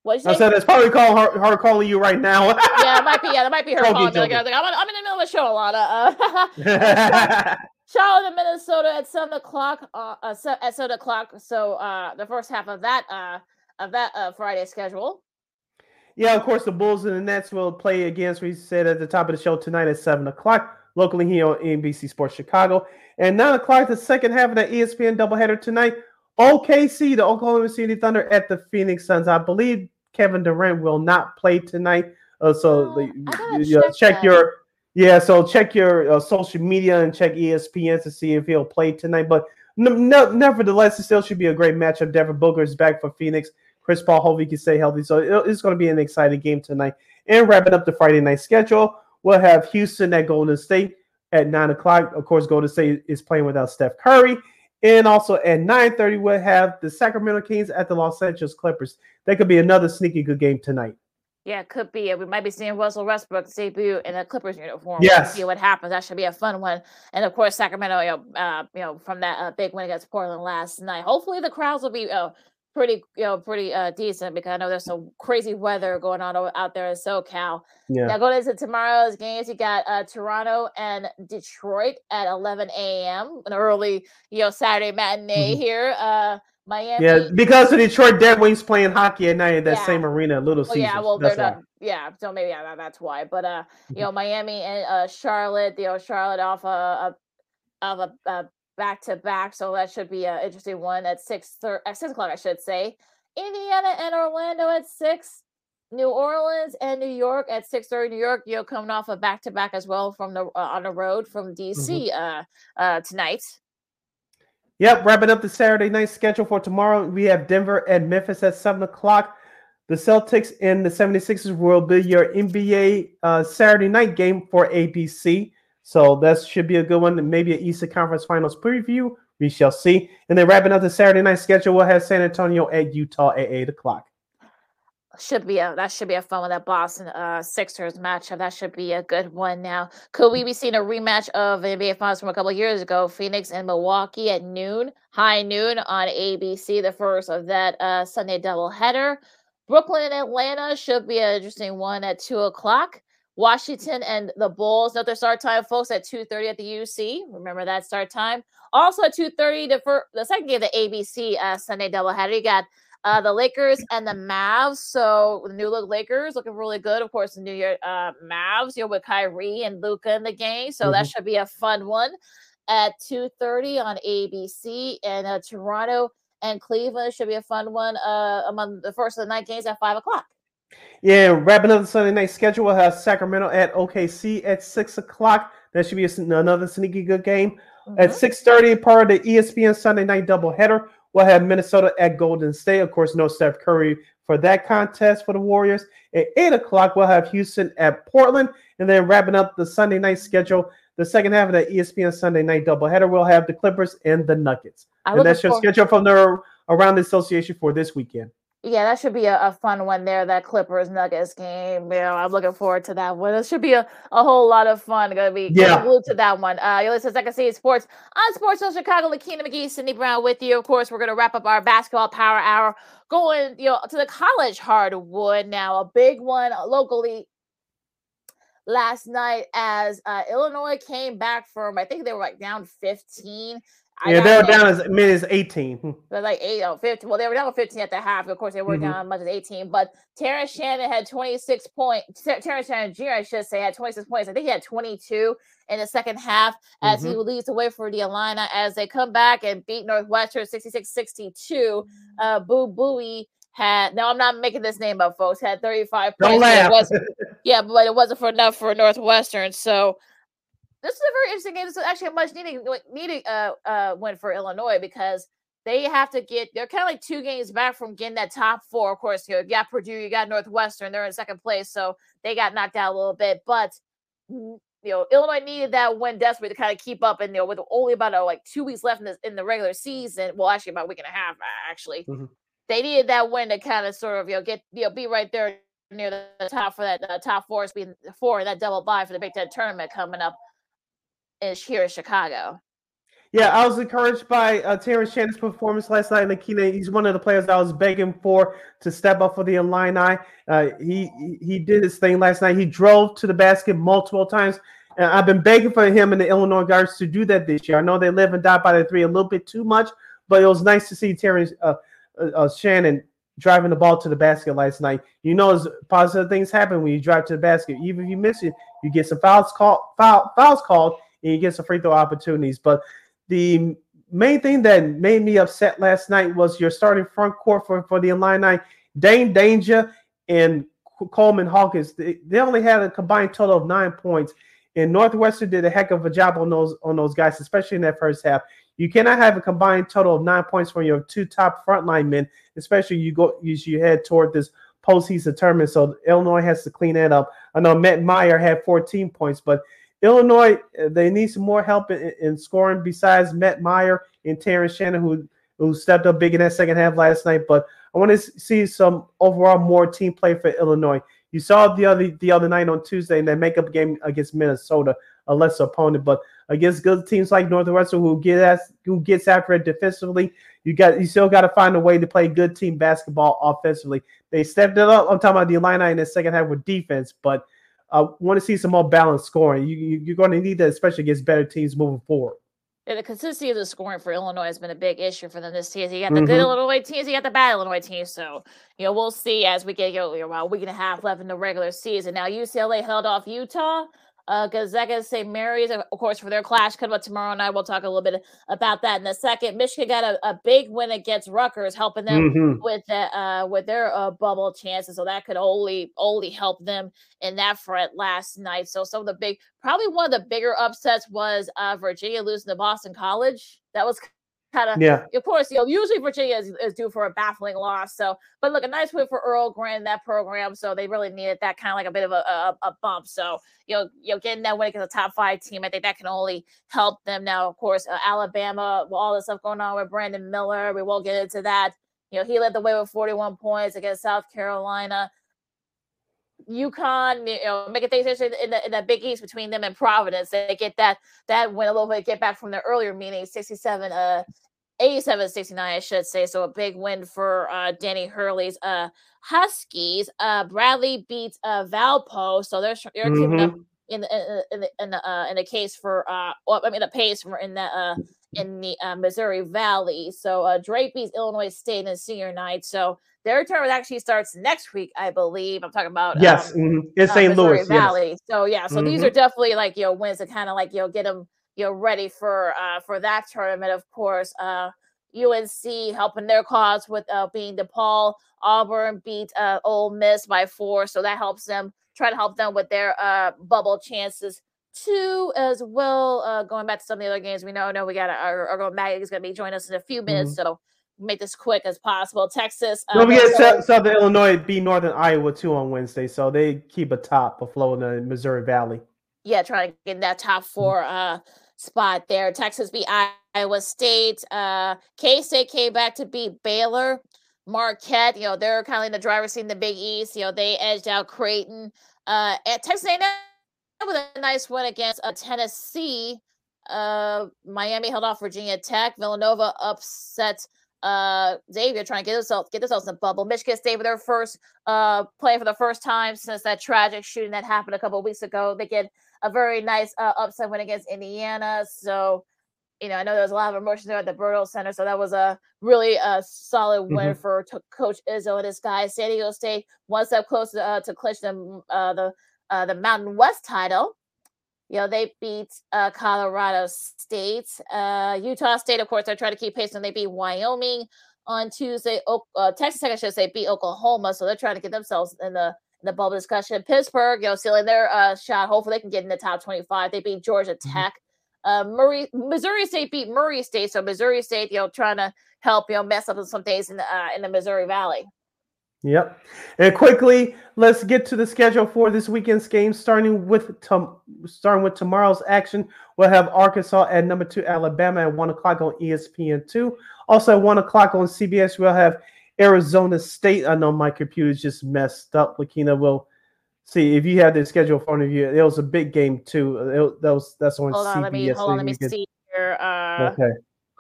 What I said it's probably call her, her calling you right now. yeah, it might be. Yeah, that might be her calling. me. Like, I was like, I'm, in- I'm in the middle of a show, Alana. Uh, Charlotte Minnesota at seven o'clock. Uh, uh at seven o'clock. So uh, the first half of that uh of that uh Friday schedule. Yeah, of course, the Bulls and the Nets will play against. We said at the top of the show tonight at seven o'clock, locally here on NBC Sports Chicago, and nine o'clock the second half of the E ESPN doubleheader tonight. OKC, the Oklahoma City Thunder at the Phoenix Suns. I believe Kevin Durant will not play tonight, uh, so yeah, check check your yeah. So check your uh, social media and check ESPN to see if he'll play tonight. But no, no, nevertheless, it still should be a great matchup. Devin Booker is back for Phoenix. Chris Paul, hope he can stay healthy. So it- it's going to be an exciting game tonight. And wrapping up the Friday night schedule, we'll have Houston at Golden State at nine o'clock. Of course, Golden State is playing without Steph Curry. And also at 9:30, we'll have the Sacramento Kings at the Los Angeles Clippers. That could be another sneaky good game tonight. Yeah, it could be. We might be seeing Russell Westbrook debut in a Clippers uniform. Yes. see what happens. That should be a fun one. And of course, Sacramento, you know, uh, you know, from that uh, big win against Portland last night. Hopefully, the crowds will be uh, pretty, you know, pretty uh, decent because I know there's some crazy weather going on out there in SoCal. Yeah. Now, going into tomorrow's games, you got uh, Toronto and Detroit at 11 a.m. An early, you know, Saturday matinee Mhm. here. Uh, Miami. Yeah, because the Detroit Red Wings playing hockey at night at that Yeah. same arena, a Little Well, Caesars. yeah, well, That's they're why. not. Yeah, so maybe yeah, that's why. But uh, you Mm-hmm. know, Miami and uh, Charlotte, you know, Charlotte off a, a of a, a back to back, so that should be an interesting one at six thir- at six o'clock, I should say. Indiana and Orlando at six. New Orleans and New York at six thirty. New York, you know, coming off a back to back as well from the uh, on the road from DC Mm-hmm. uh uh tonight. Yep, wrapping up the Saturday night schedule for tomorrow. We have Denver and Memphis at 7 o'clock. The Celtics and the 76ers will be your NBA uh, Saturday night game for ABC. So that should be a good one. Maybe an Eastern Conference Finals preview. We shall see. And then wrapping up the Saturday night schedule, we'll have San Antonio at Utah at 8 o'clock. should be a that should be a fun one. That Boston uh Sixers matchup that should be a good one. Now, could we be seeing a rematch of NBA Finals from a couple years ago? Phoenix and Milwaukee at noon, high noon on ABC. The first of that uh Sunday doubleheader. Brooklyn and Atlanta should be an interesting one at two o'clock. Washington and the Bulls. Note their start time, folks, at two thirty at the UC. Remember that start time. Also at two thirty, the fir- the second game of the ABC uh, Sunday doubleheader. You got uh, the Lakers and the Mavs. So the new look Lakers looking really good. Of course, the New York uh, Mavs, you know, with Kyrie and Luka in the game. So that should be a fun one. at 2:30 on ABC, and uh, Toronto and Cleveland should be a fun one uh, among the first of the night games at five o'clock. Yeah, wrapping up the Sunday night schedule, we'll have Sacramento at OKC at six o'clock. That should be another sneaky good game. Mm-hmm. At six thirty, part of the ESPN Sunday night doubleheader, we'll have Minnesota at Golden State. Of course, no Steph Curry for that contest for the Warriors. At eight o'clock, we'll have Houston at Portland, and then wrapping up the Sunday night schedule. The second half of the ESPN Sunday night doubleheader, we'll have the Clippers and the Nuggets. I and that's your schedule from the around the association for this weekend yeah, that should be a, a, fun one there. That Clippers Nuggets game. You know, I'm looking forward to that one. It should be a, a whole lot of fun. Gonna be yeah. glued to that one. Uh, you listen to Second City Sports on Sports Zone Chicago. Lakina McGee, Sydney Brown with you. Of course, we're gonna wrap up our basketball power hour. Going, you know, to the college hardwood now. A big one locally last night as uh, Illinois came back from. I think they were like down 15 yeah, they were down as mid as 18. They're like 8 or 15. Well, they were down 15 at the half. Of course, they were mm-hmm. down as much as 18. But Terrence Shannon had 26 points. Terrence Shannon Jr., I should say, had 26 points. I think he had 22 in the second half as mm-hmm. he leads the way for the Illini as they come back and beat Northwestern 66 62. Uh, Boo Buie had no, I'm not making this name up, folks. Had 35 Don't points. Laugh. yeah, but it wasn't for enough for Northwestern. So this is a very interesting game. This is actually a much needed needed uh, uh, win for Illinois because they have to get they're kind of like two games back from getting that top four. Of course, you, know, you got Purdue, you got Northwestern, they're in second place, so they got knocked out a little bit. But you know, Illinois needed that win desperately to kind of keep up, and you know, with only about uh, like two weeks left in, this, in the regular season, well, actually about a week and a half, actually, mm-hmm. they needed that win to kind of sort of you know get you know be right there near the top for that uh, top four, being four that double bye for the Big Ten tournament coming up is here in Chicago. Yeah, I was encouraged by uh, Terrence Shannon's performance last night in the Kina. He's one of the players I was begging for to step up for the Illini. Uh, he he did his thing last night. He drove to the basket multiple times. And I've been begging for him and the Illinois guards to do that this year. I know they live and die by the three a little bit too much, but it was nice to see Terrence uh, uh, uh Shannon driving the ball to the basket last night. You know, as positive things happen when you drive to the basket. Even if you miss it, you get some fouls called, foul, fouls called, and he gets some free throw opportunities. But the main thing that made me upset last night was your starting front court for, for the Illini, Dain Dainja and Coleman Hawkins. They, they only had a combined total of nine points. And Northwestern did a heck of a job on those on those guys, especially in that first half. You cannot have a combined total of nine points from your two top frontline men, especially you go as you head toward this postseason tournament. So Illinois has to clean that up. I know Matt Mayer had 14 points, but Illinois, uh, they need some more help in, in scoring besides Matt Mayer and Terrence Shannon, who who stepped up big in that second half last night. But I want to see some overall more team play for Illinois. You saw the other the other night on Tuesday in that makeup game against Minnesota, a lesser opponent, but against good teams like Northwestern who get who gets after it defensively, you got you still got to find a way to play good team basketball offensively. They stepped it up. I'm talking about the Illini in the second half with defense, but I want to see some more balanced scoring. You, you, are going to need that, especially against better teams moving forward. Yeah, the consistency of the scoring for Illinois has been a big issue for them this season. You got the mm-hmm. good Illinois teams, you got the bad Illinois teams. So, you know, we'll see as we get you know, about a week and a half left in the regular season. Now, UCLA held off Utah. Uh, Gonzaga St. Mary's, of course, for their clash coming up tomorrow night. We'll talk a little bit about that in a second. Michigan got a, a big win against Rutgers, helping them mm-hmm. with the, uh, with their uh, bubble chances. So that could only only help them in that front last night. So some of the big, probably one of the bigger upsets was uh, Virginia losing to Boston College. That was kind of yeah. Of course, you know, usually Virginia is, is, due for a baffling loss. So, but look, a nice win for Earl Grant that program. So they really needed that kind of like a bit of a, a, a bump. So you know, you know, getting that win against a top five team, I think that can only help them. Now, of course, uh, Alabama, with all the stuff going on with Brandon Miller, we won't get into that. You know, he led the way with 41 points against South Carolina. UConn, you know, making things interesting in the in the Big East between them and Providence. They get that that win a little bit, get back from their earlier meeting, 67 uh 87 69, I should say. So a big win for uh Danny Hurley's uh Huskies. Uh Bradley beats uh Valpo, so they're they're mm-hmm. keeping up mm-hmm. in the in the in the uh in the case for uh well, I mean the pace for in the uh in the uh, Missouri Valley. So uh Drake beats Illinois State in senior night. So their tournament actually starts next week, I believe. I'm talking about yes, um, mm-hmm. in uh, St. Louis Valley. Yes. So yeah, so mm-hmm. these are definitely like you know wins to kind of like you know get them you know ready for uh, for that tournament. Of course, uh, UNC helping their cause with uh, being DePaul. Auburn beat uh, Ole Miss by four, so that helps them try to help them with their uh, bubble chances too, as well. Uh, going back to some of the other games, we know, know we got our, our girl Maggie is going to be joining us in a few minutes, Mhm. so make this quick as possible. Texas. Uh, Don't forget Minnesota- Sou- Southern Illinois beat Northern Iowa too on Wednesday, so they keep a top of in the Missouri Valley. yeah, trying to get that top four uh spot there. Texas beat Iowa State. Uh K State came back to beat Baylor. Marquette, you know, they're kind of in the driver's seat in the Big East. You know, they edged out Creighton. Uh at Texas A&M with a nice win against uh, Tennessee. Uh Miami held off Virginia Tech. Villanova upset uh Xavier trying to get themselves get themselves in the bubble. Michigan State with their first uh play for the first time since that tragic shooting that happened a couple of weeks ago. They get a very nice uh, upset win against Indiana. So, you know, I know there was a lot of emotion there at the Bertle Center. So that was a really a solid win Mhm. for to Coach Izzo and his guys. San Diego State one step closer uh, to clinch them uh, the uh, the Mountain West title. You know, they beat uh, Colorado State. Uh, Utah State, of course, they're trying to keep pace and they beat Wyoming on Tuesday. O- uh, Texas Tech, I should say, beat Oklahoma. So they're trying to get themselves in the in the bubble discussion. Pittsburgh, you know, sealing their uh, shot. Hopefully, they can get in the top 25. They beat Georgia Tech. Uh, Murray, Missouri State beat Murray State. So Missouri State, you know, trying to help, you know, mess up some things in the, uh, in the Missouri Valley. Yep. And quickly, let's get to the schedule for this weekend's game. Starting with tom- starting with tomorrow's action, we'll have Arkansas at number two, Alabama at one o'clock on ESPN two. Also at one o'clock on CBS, we'll have Arizona State. I know my computer's just messed up. Lakina will see if you have the schedule in front of you. It was a big game too. It, that was that's on Hold on, CBS. let me hold on, let me see here. Uh, Okay.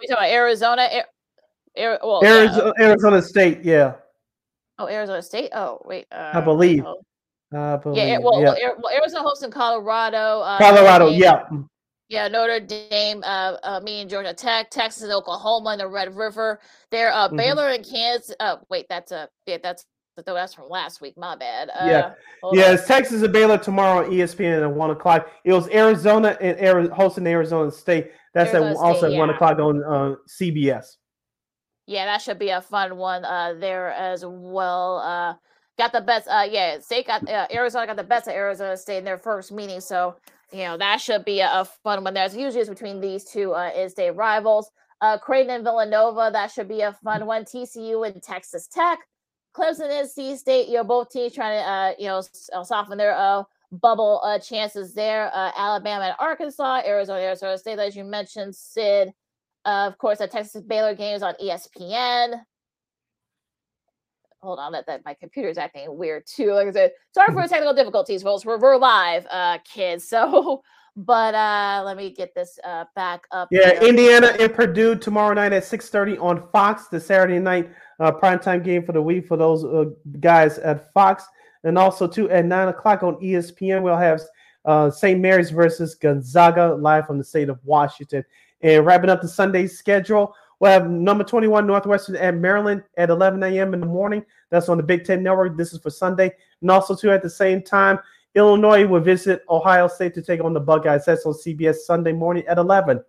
we talking about Arizona. Air, Air, well, yeah, Arizona, Arizona State, yeah, Oh, Arizona State. Oh, wait. Uh, I believe. oh. I believe. Yeah, well, yeah. well, Arizona hosting Colorado. Uh, Colorado, Dame- yeah. Yeah, Notre Dame, uh, uh, me and Georgia Tech, Texas, and Oklahoma, and the Red River. There, uh, Mhm. Baylor and Kansas. Uh, wait, that's a yeah, that's that's from last week. My bad. Uh, Yeah. Yeah, on. it's Texas and Baylor tomorrow on ESPN at one o'clock. It was Arizona and Ari- hosting Arizona State. That's Arizona at, also State, at one o'clock on uh, CBS. Yeah, that should be a fun one uh, there as well. Uh, got the best. Uh, yeah, State got uh, Arizona got the best of Arizona State in their first meeting, so you know that should be a, a fun one. There's usually it's between these two uh, in-state rivals. Uh, Creighton and Villanova, that should be a fun one. TCU and Texas Tech, Clemson and NC State. You know, both teams trying to uh, you know uh, soften their uh, bubble uh, chances there. Uh, Alabama and Arkansas, Arizona, Arizona State, as you mentioned, Sid. Uh, of course, the Texas Baylor game is on ESPN. Hold on, that, that my computer's acting weird too. Like I said, sorry for the technical difficulties, folks. We're, we're live, uh, kids. So, but uh, let me get this uh back up. Yeah, here. Indiana and Purdue tomorrow night at six thirty on Fox. The Saturday night uh, primetime game for the week for those uh, guys at Fox, and also too at nine o'clock on ESPN. We'll have uh, St. Mary's versus Gonzaga live from the state of Washington. And wrapping up the Sunday schedule, we'll have number 21 Northwestern at Maryland at 11 a.m. in the morning. That's on the Big Ten Network. This is for Sunday. And also, too, at the same time, Illinois will visit Ohio State to take on the Buckeyes. That's on CBS Sunday morning at 11.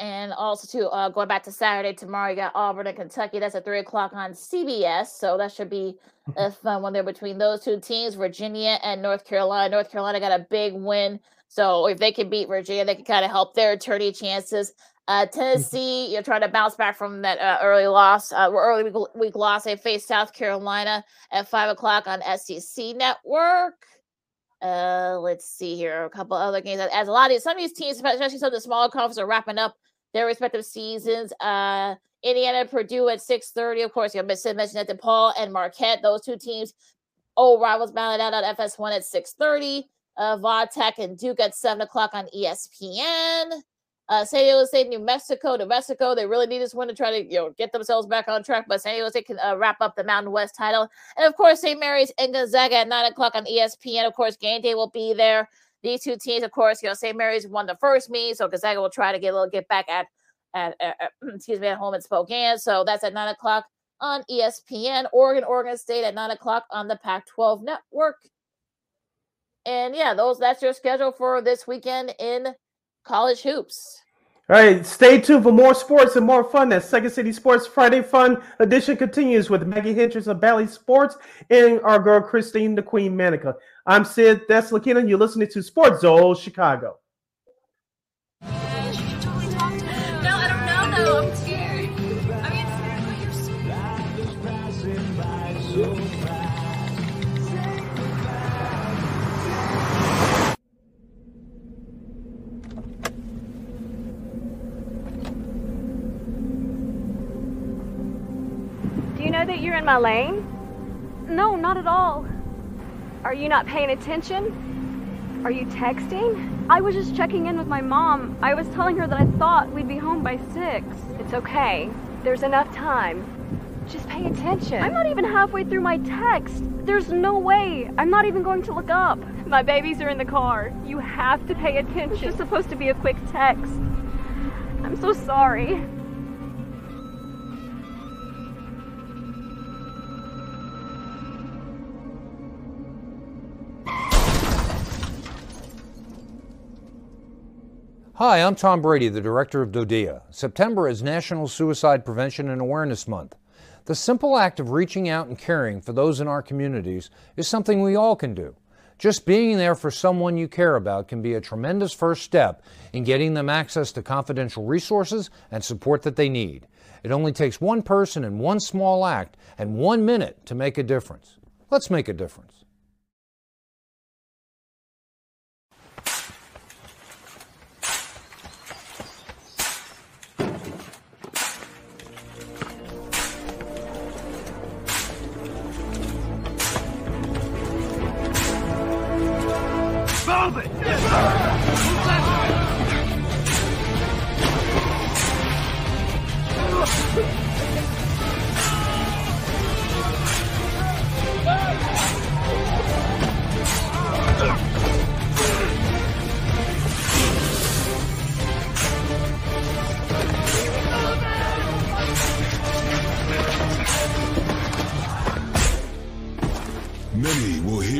And also too, uh, going back to Saturday tomorrow, you got Auburn and Kentucky. That's at three o'clock on CBS. So that should be a fun one there between those two teams, Virginia and North Carolina. North Carolina got a big win, so if they can beat Virginia, they can kind of help their attorney chances. Uh, Tennessee, you're trying to bounce back from that uh, early loss, uh, early week, week loss. They face South Carolina at five o'clock on SEC Network. Uh, let's see here. A couple other games. As a lot of these, some of these teams, especially some of the smaller conferences, are wrapping up their respective seasons. Uh, Indiana, Purdue at six thirty. Of course, you know, mentioned that DePaul and Marquette. Those two teams, old rivals, battling out on FS1 at six thirty. Uh, Vodtech and Duke at seven o'clock on ESPN. Uh, San Diego State, New Mexico, New Mexico. They really need this win to try to you know get themselves back on track. But San Diego State can uh, wrap up the Mountain West title, and of course St. Mary's and Gonzaga at nine o'clock on ESPN. Of course, game day will be there. These two teams, of course, you know St. Mary's won the first meet, so Gonzaga will try to get a little get back at at, at, excuse me at home in Spokane. So that's at nine o'clock on ESPN. Oregon, Oregon State at nine o'clock on the Pac-12 network. And yeah, those that's your schedule for this weekend in college hoops. All right, stay tuned for more sports and more fun. That Second City Sports Friday Fun edition continues with Maggie Hendricks of Bally Sports and our girl Christine the Queen Manica. I'm Sid. That's Lakina. You're listening to Sports Zone Chicago. You're in my lane? No, not at all. Are you not paying attention? Are you texting? I was just checking in with my mom. I was telling her that I thought we'd be home by six. It's okay. There's enough time. Just pay attention. I'm not even halfway through my text. There's no way. I'm not even going to look up. My babies are in the car. You have to pay attention. It's just supposed to be a quick text. I'm so sorry. Hi, I'm Tom Brady, the director of DODEA. September is National Suicide Prevention and Awareness Month. The simple act of reaching out and caring for those in our communities is something we all can do. Just being there for someone you care about can be a tremendous first step in getting them access to confidential resources and support that they need. It only takes one person and one small act and one minute to make a difference. Let's make a difference.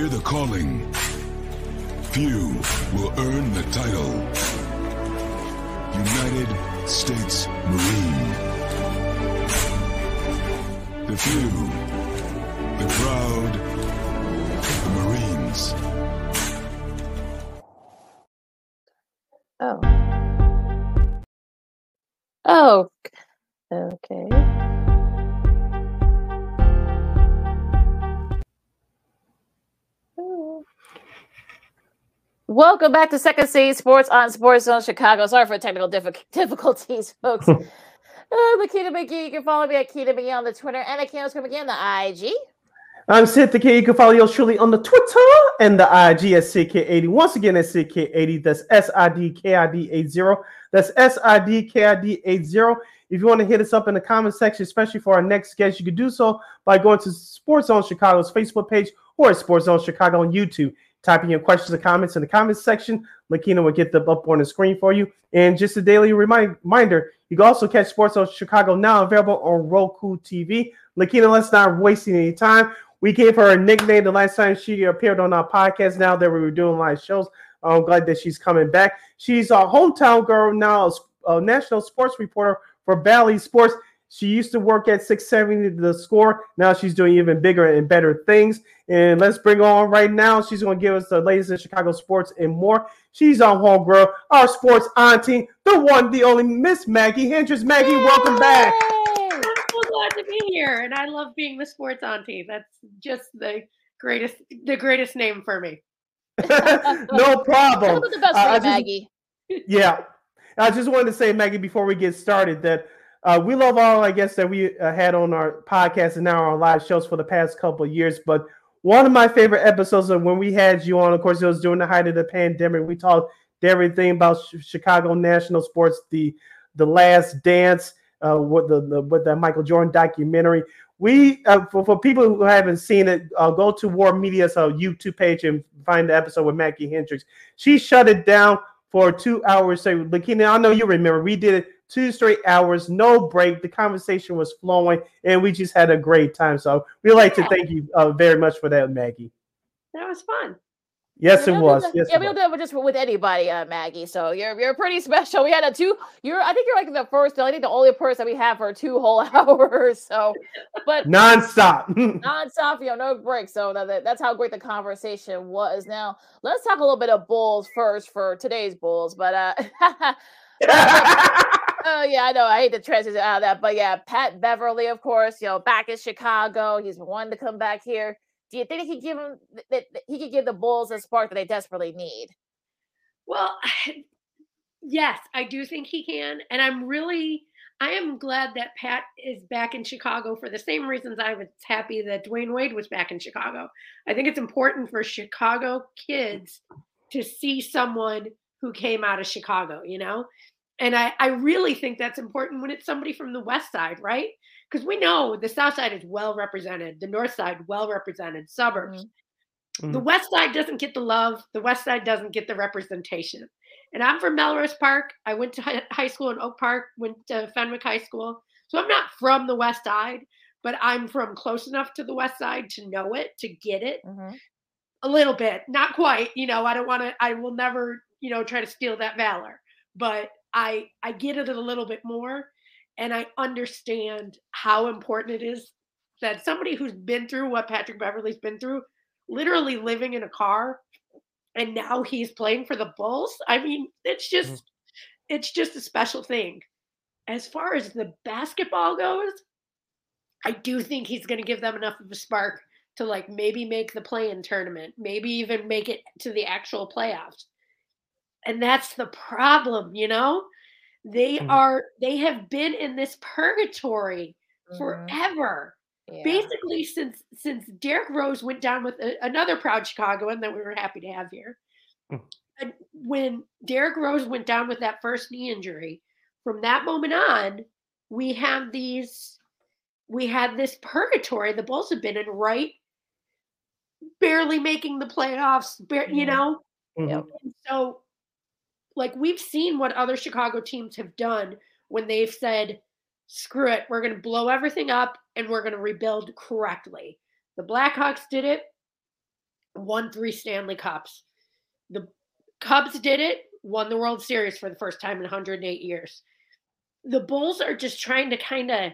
Hear the calling. Few will earn the title. United States Marine. The few, the proud, the Marines. Oh. Oh. Okay. Welcome back to Second City Sports on Sports Zone Chicago. Sorry for technical diffi- difficulties, folks. uh, Lakita McGee, you can follow me at Kita McGee on the Twitter and at Candace McGee on the IG. I'm Sid the Kid. You can follow yours truly on the Twitter and the IG at CK80. Once again, at CK80. That's S I D K I D 80. That's S I D K I D 80. If you want to hit us up in the comment section, especially for our next guest, you can do so by going to Sports Zone Chicago's Facebook page or Sports Zone Chicago on YouTube. Type in your questions and comments in the comments section. Lakina will get them up on the screen for you. And just a daily remind, reminder, you can also catch Sports Zone Chicago now available on Roku TV. Lakina, let's not waste any time. We gave her a nickname the last time she appeared on our podcast. Now that we were doing live shows, I'm glad that she's coming back. She's a hometown girl now, a, a national sports reporter for Bally Sports. She used to work at 670 The Score. Now she's doing even bigger and better things. And let's bring her on right now. She's going to give us the latest in Chicago sports and more. She's our Homegirl, our sports auntie, the one, the only Miss Maggie Hendricks. Maggie, welcome back. I'm so glad to be here, and I love being the sports auntie. That's just the greatest, the greatest name for me. no problem. the best Uh, I just- Maggie. yeah. I just wanted to say, Maggie, before we get started, that uh, we love all, I guess, that we uh, had on our podcast and now our live shows for the past couple years. But one of my favorite episodes of when we had you on, of course, it was during the height of the pandemic. We talked everything about Ch- Chicago national sports, the the Last Dance, uh, with the, the with the Michael Jordan documentary. We uh, for, for people who haven't seen it, uh, go to War Media's uh, YouTube page and find the episode with Maggie Hendricks. She shut it down for two hours. So, Lakina, I know you remember we did it two straight hours, no break. The conversation was flowing, and we just had a great time. So, we'd like to thank you uh, very much for that, Maggie. That was fun. Yes, it was. that- Yes, yeah, we don't do it with just with anybody, uh, Maggie. So you're you're pretty special. We had a two. You're I think you're like the first. I think the only person we have for two whole hours. So, but nonstop. nonstop, you know, no break. So that, that- that's how great the conversation was. Now let's talk a little bit of Bulls first for today's Bulls. But uh, oh yeah, I know. I hate to transition out of that, but yeah, Pat Beverley, of course, you know, back in Chicago. He's wanted to come back here. Do you think he could give him that that he could give the Bulls a spark that they desperately need? Well, yes, I do think he can. And I'm really, I am glad that Pat is back in Chicago for the same reasons I was happy that Dwyane Wade was back in Chicago. I think it's important for Chicago kids to see someone who came out of Chicago, you know? And I, I really think that's important when it's somebody from the West Side, right? Because we know the South Side is well represented, the North Side well represented, suburbs. Mm-hmm. Mm-hmm. The West Side doesn't get the love. The West Side doesn't get the representation. And I'm from Melrose Park. I went to high school in Oak Park, went to Fenwick High School. So I'm not from the West Side, but I'm from close enough to the West Side to know it, to get it mm-hmm. a little bit. Not quite. You know, I don't want to, I will never, you know, try to steal that valor, but I, I get it a little bit more. And I understand how important it is that somebody who's been through what Patrick Beverley's been through literally living in a car and now he's playing for the Bulls. I mean, it's mm-hmm. just it's just a special thing. As far as the basketball goes, I do think he's going to give them enough of a spark to like maybe make the play-in tournament, maybe even make it to the actual playoffs. And that's the problem, you know? They Mhm. are they have been in this purgatory Mhm. forever Yeah. basically since since Derrick Rose went down with a, another proud Chicagoan that we were happy to have here. And when Derrick Rose went down with that first knee injury, from that moment on, we have these we had this purgatory the Bulls have been in right barely making the playoffs, bar- you Mhm. know? And so like we've seen what other Chicago teams have done when they've said, screw it, we're going to blow everything up and we're going to rebuild correctly. The Blackhawks did it, won three Stanley Cups. The Cubs did it, won the World Series for the first time in 108 years. The Bulls are just trying to kind of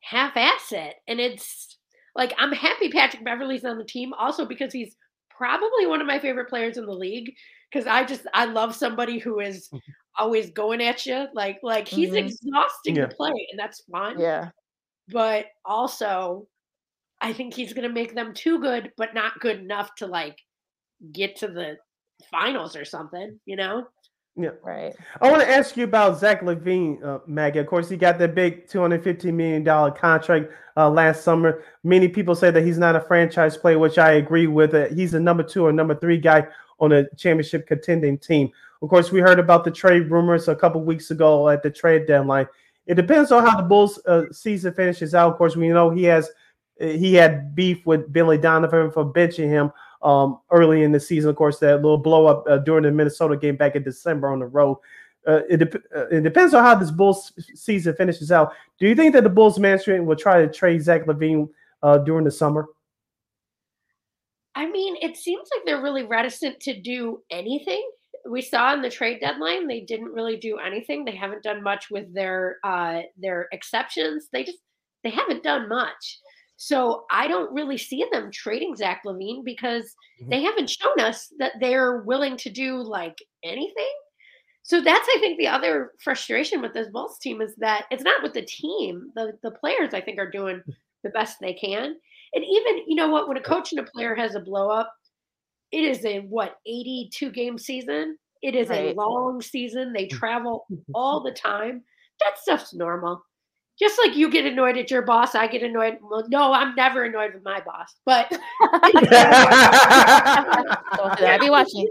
half ass it. And it's like, I'm happy Patrick Beverley's on the team also because he's probably one of my favorite players in the league because I just I love somebody who is always going at you like like he's Mhm. exhausting Yeah. to play and that's fun. Yeah. But also I think he's going to make them too good but not good enough to like get to the finals or something, you know? Yeah. Right. I want to ask you about Zach LaVine, uh, Maggie. Of course, he got that big $250 million contract uh, last summer. Many people say that he's not a franchise player, which I agree with. Uh, he's a number two or number three guy on a championship contending team. Of course, we heard about the trade rumors a couple weeks ago at the trade deadline. It depends on how the Bulls' uh, season finishes out. Of course, we know he has he had beef with Billy Donovan for benching him um, early in the season. Of course, that little blow up uh, during the Minnesota game back in December on the road. Uh, it, dep- uh, it depends on how this Bulls season finishes out. Do you think that the Bulls management will try to trade Zach LaVine uh, during the summer? I mean, it seems like they're really reticent to do anything. We saw in the trade deadline they didn't really do anything. They haven't done much with their uh their exceptions. They just they haven't done much. So I don't really see them trading Zach LaVine because they haven't shown us that they're willing to do like anything. So that's I think the other frustration with this Bulls team is that it's not with the team. The the players I think are doing the best they can. And even you know what, when a coach and a player has a blow up, it is a what 82 game season. It is a long season. They mm. travel all the time. That stuff's normal. Just like you get annoyed at your boss, I get annoyed. Well, no, I'm never annoyed with my boss, but Don't do that. I'll be watching.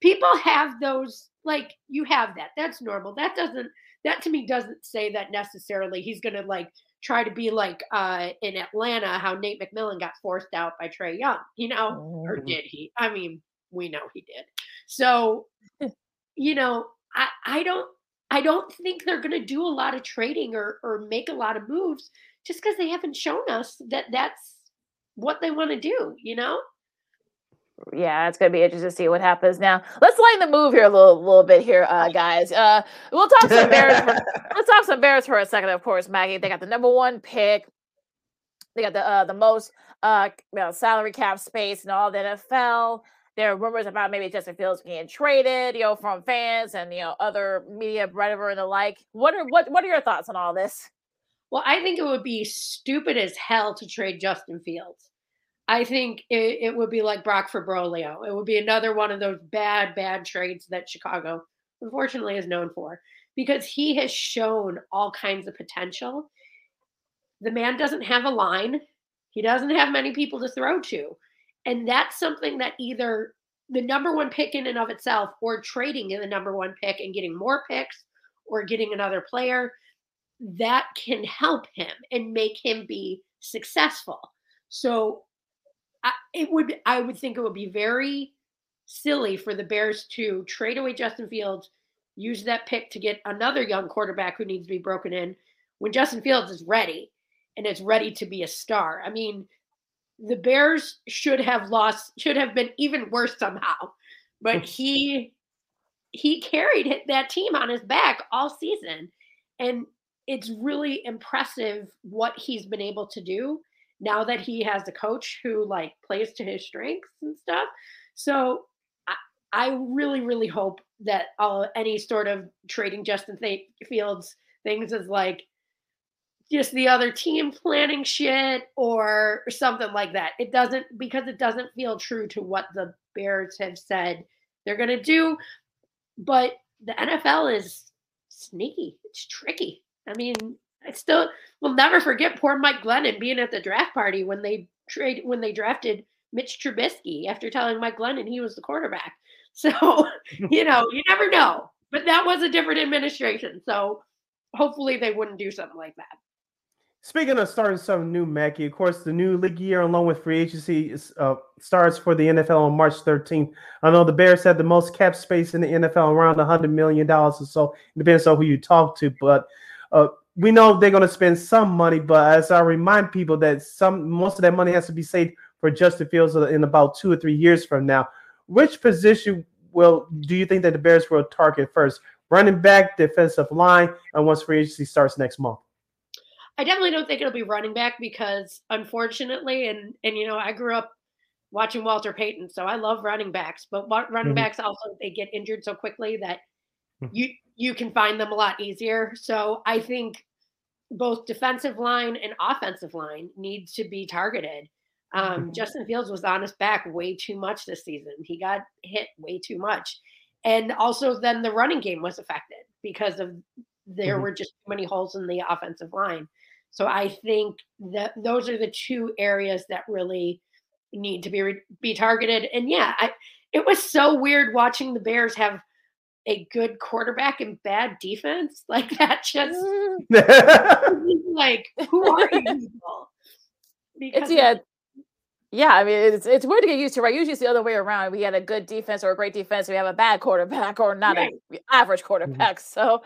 people have those like you have that that's normal that doesn't that to me doesn't say that necessarily he's gonna like try to be like uh in atlanta how nate mcmillan got forced out by trae young you know? Or did he? I mean we know he did. So you know i i don't i don't think they're gonna do a lot of trading or or make a lot of moves just because they haven't shown us that that's what they want to do you know Yeah, it's gonna be interesting to see what happens now. Let's lighten the move here a little, little bit here, uh, guys. Uh, we'll talk some Bears. For, let's talk some Bears for a second. Of course, Maggie. They got the number one pick. They got the uh, the most uh, you know, salary cap space in all the NFL. There are rumors about maybe Justin Fields getting traded, you know, from fans and you know other media, whatever and the like. What are what what are your thoughts on all this? Well, I think it would be stupid as hell to trade Justin Fields. I think it, it would be like Brock for Broglio. It would be another one of those bad, bad trades that Chicago unfortunately is known for because he has shown all kinds of potential. The man doesn't have a line. He doesn't have many people to throw to. And that's something that either the number one pick in and of itself or trading in the number one pick and getting more picks or getting another player that can help him and make him be successful. So I, it would I would think it would be very silly for the Bears to trade away Justin Fields, use that pick to get another young quarterback who needs to be broken in when Justin Fields is ready and is ready to be a star. I mean, the Bears should have lost, should have been even worse somehow. But he he carried that team on his back all season. And it's really impressive what he's been able to do now that he has a coach who like plays to his strengths and stuff. So I, I really, really hope that uh, any sort of trading Justin Fields things is like just the other team planning shit or something like that. It doesn't because it doesn't feel true to what the Bears have said they're going to do. But the NFL is sneaky. It's tricky. I mean, I still will never forget poor Mike Glennon being at the draft party when they trade when they drafted Mitch Trubisky after telling Mike Glennon he was the quarterback. So, you know, you never know. But that was a different administration. So hopefully they wouldn't do something like that. Speaking of starting something new, Mackie, of course, the new league year along with free agency uh, starts for the NFL on March 13th. I know the Bears had the most cap space in the NFL, around $100 million or so. It depends on who you talk to, but uh, we know they're going to spend some money. But as I remind people that some most of that money has to be saved for Justin Fields in about two or three years from now. Which position will do you think that the Bears will target first? Running back, defensive line, and once free agency starts next month. I definitely don't think it'll be running back because unfortunately, and and you know, I grew up watching Walter Payton, so I love running backs. But running mm-hmm. backs also they get injured so quickly that hmm. you you can find them a lot easier. So I think both defensive line and offensive line needs to be targeted. Um, mm-hmm. Justin Fields was on his back way too much this season. He got hit way too much. And also, then the running game was affected because of there mm-hmm. were just too many holes in the offensive line. So I think that those are the two areas that really need to be re- be targeted. And yeah, I, it was so weird watching the Bears have a good quarterback and bad defense. Like that just like who are you people? Because it's yeah. Yeah, I mean it's it's weird to get used to, right? Usually it's the other way around. We had a good defense or a great defense, we have a bad quarterback or not right. an average mm-hmm. quarterback. Mm-hmm. So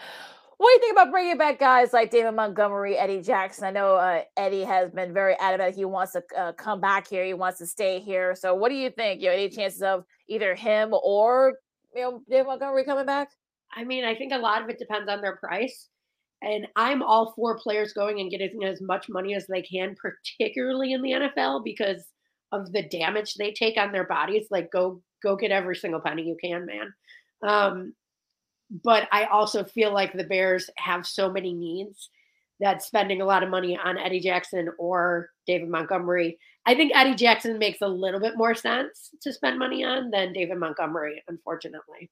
what do you think about bringing back guys like David Montgomery, Eddie Jackson? I know uh, Eddie has been very adamant he wants to uh, come back here. He wants to stay here. So, what do you think? You know, any chances of either him or you know David Montgomery coming back? I mean, I think a lot of it depends on their price. And I'm all for players going and getting as much money as they can, particularly in the NFL, because of the damage they take on their bodies. Like, go go get every single penny you can, man. Um, but I also feel like the Bears have so many needs that spending a lot of money on Eddie Jackson or David Montgomery. I think Eddie Jackson makes a little bit more sense to spend money on than David Montgomery, unfortunately.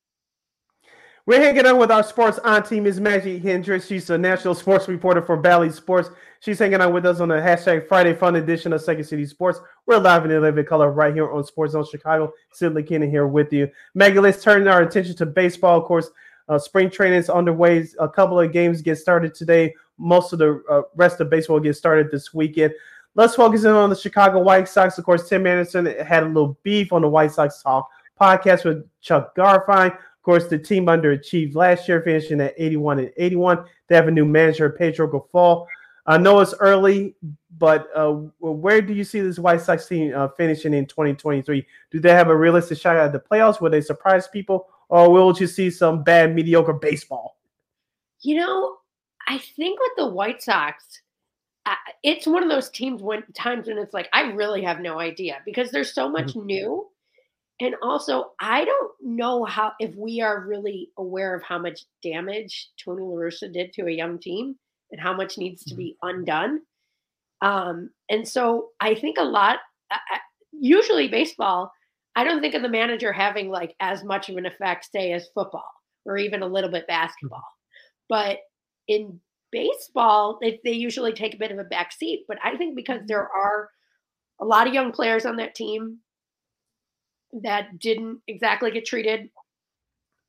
We're hanging out with our sports auntie, Ms. Maggie Hendricks. She's a national sports reporter for Bally Sports. She's hanging out with us on the hashtag Friday Fun edition of Second City Sports. We're live in living color right here on Sports Zone Chicago. Sid McKinnon here with you. Maggie, let's turn our attention to baseball. Of course, uh, spring training is underway. A couple of games get started today. Most of the uh, rest of baseball gets started this weekend. Let's focus in on the Chicago White Sox. Of course, Tim Anderson had a little beef on the White Sox Talk podcast with Chuck Garfien. Of course, the team underachieved last year, finishing at 81 and 81. They have a new manager, Pedro Grifol. I know it's early, but uh, where do you see this White Sox team uh, finishing in 2023? Do they have a realistic shot at the playoffs? Will they surprise people, or will you see some bad, mediocre baseball? You know, I think with the White Sox, it's one of those teams when times when it's like I really have no idea because there's so much Mm-hmm. new, and also I don't know how if we are really aware of how much damage Tony La Russa did to a young team and how much needs to be undone. Um, and so I think a lot. I- Usually, baseball. I don't think of the manager having like as much of an effect, say, as football or even a little bit basketball. But in baseball, they, they usually take a bit of a back seat. But I think because there mm-hmm. are a lot of young players on that team that didn't exactly get treated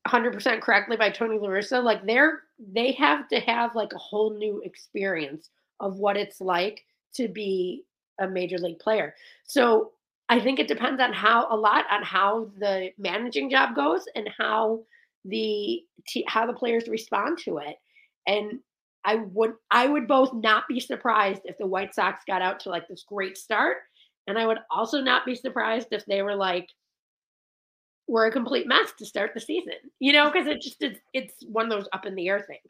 100% correctly by Tony La Russa, like they're they have to have like a whole new experience of what it's like to be a major league player. So I think it depends on how a lot on how the managing job goes and how the how the players respond to it. And I would I would both not be surprised if the White Sox got out to like this great start, and I would also not be surprised if they were like we're a complete mess to start the season. You know, because it just it's, it's one of those up in the air things.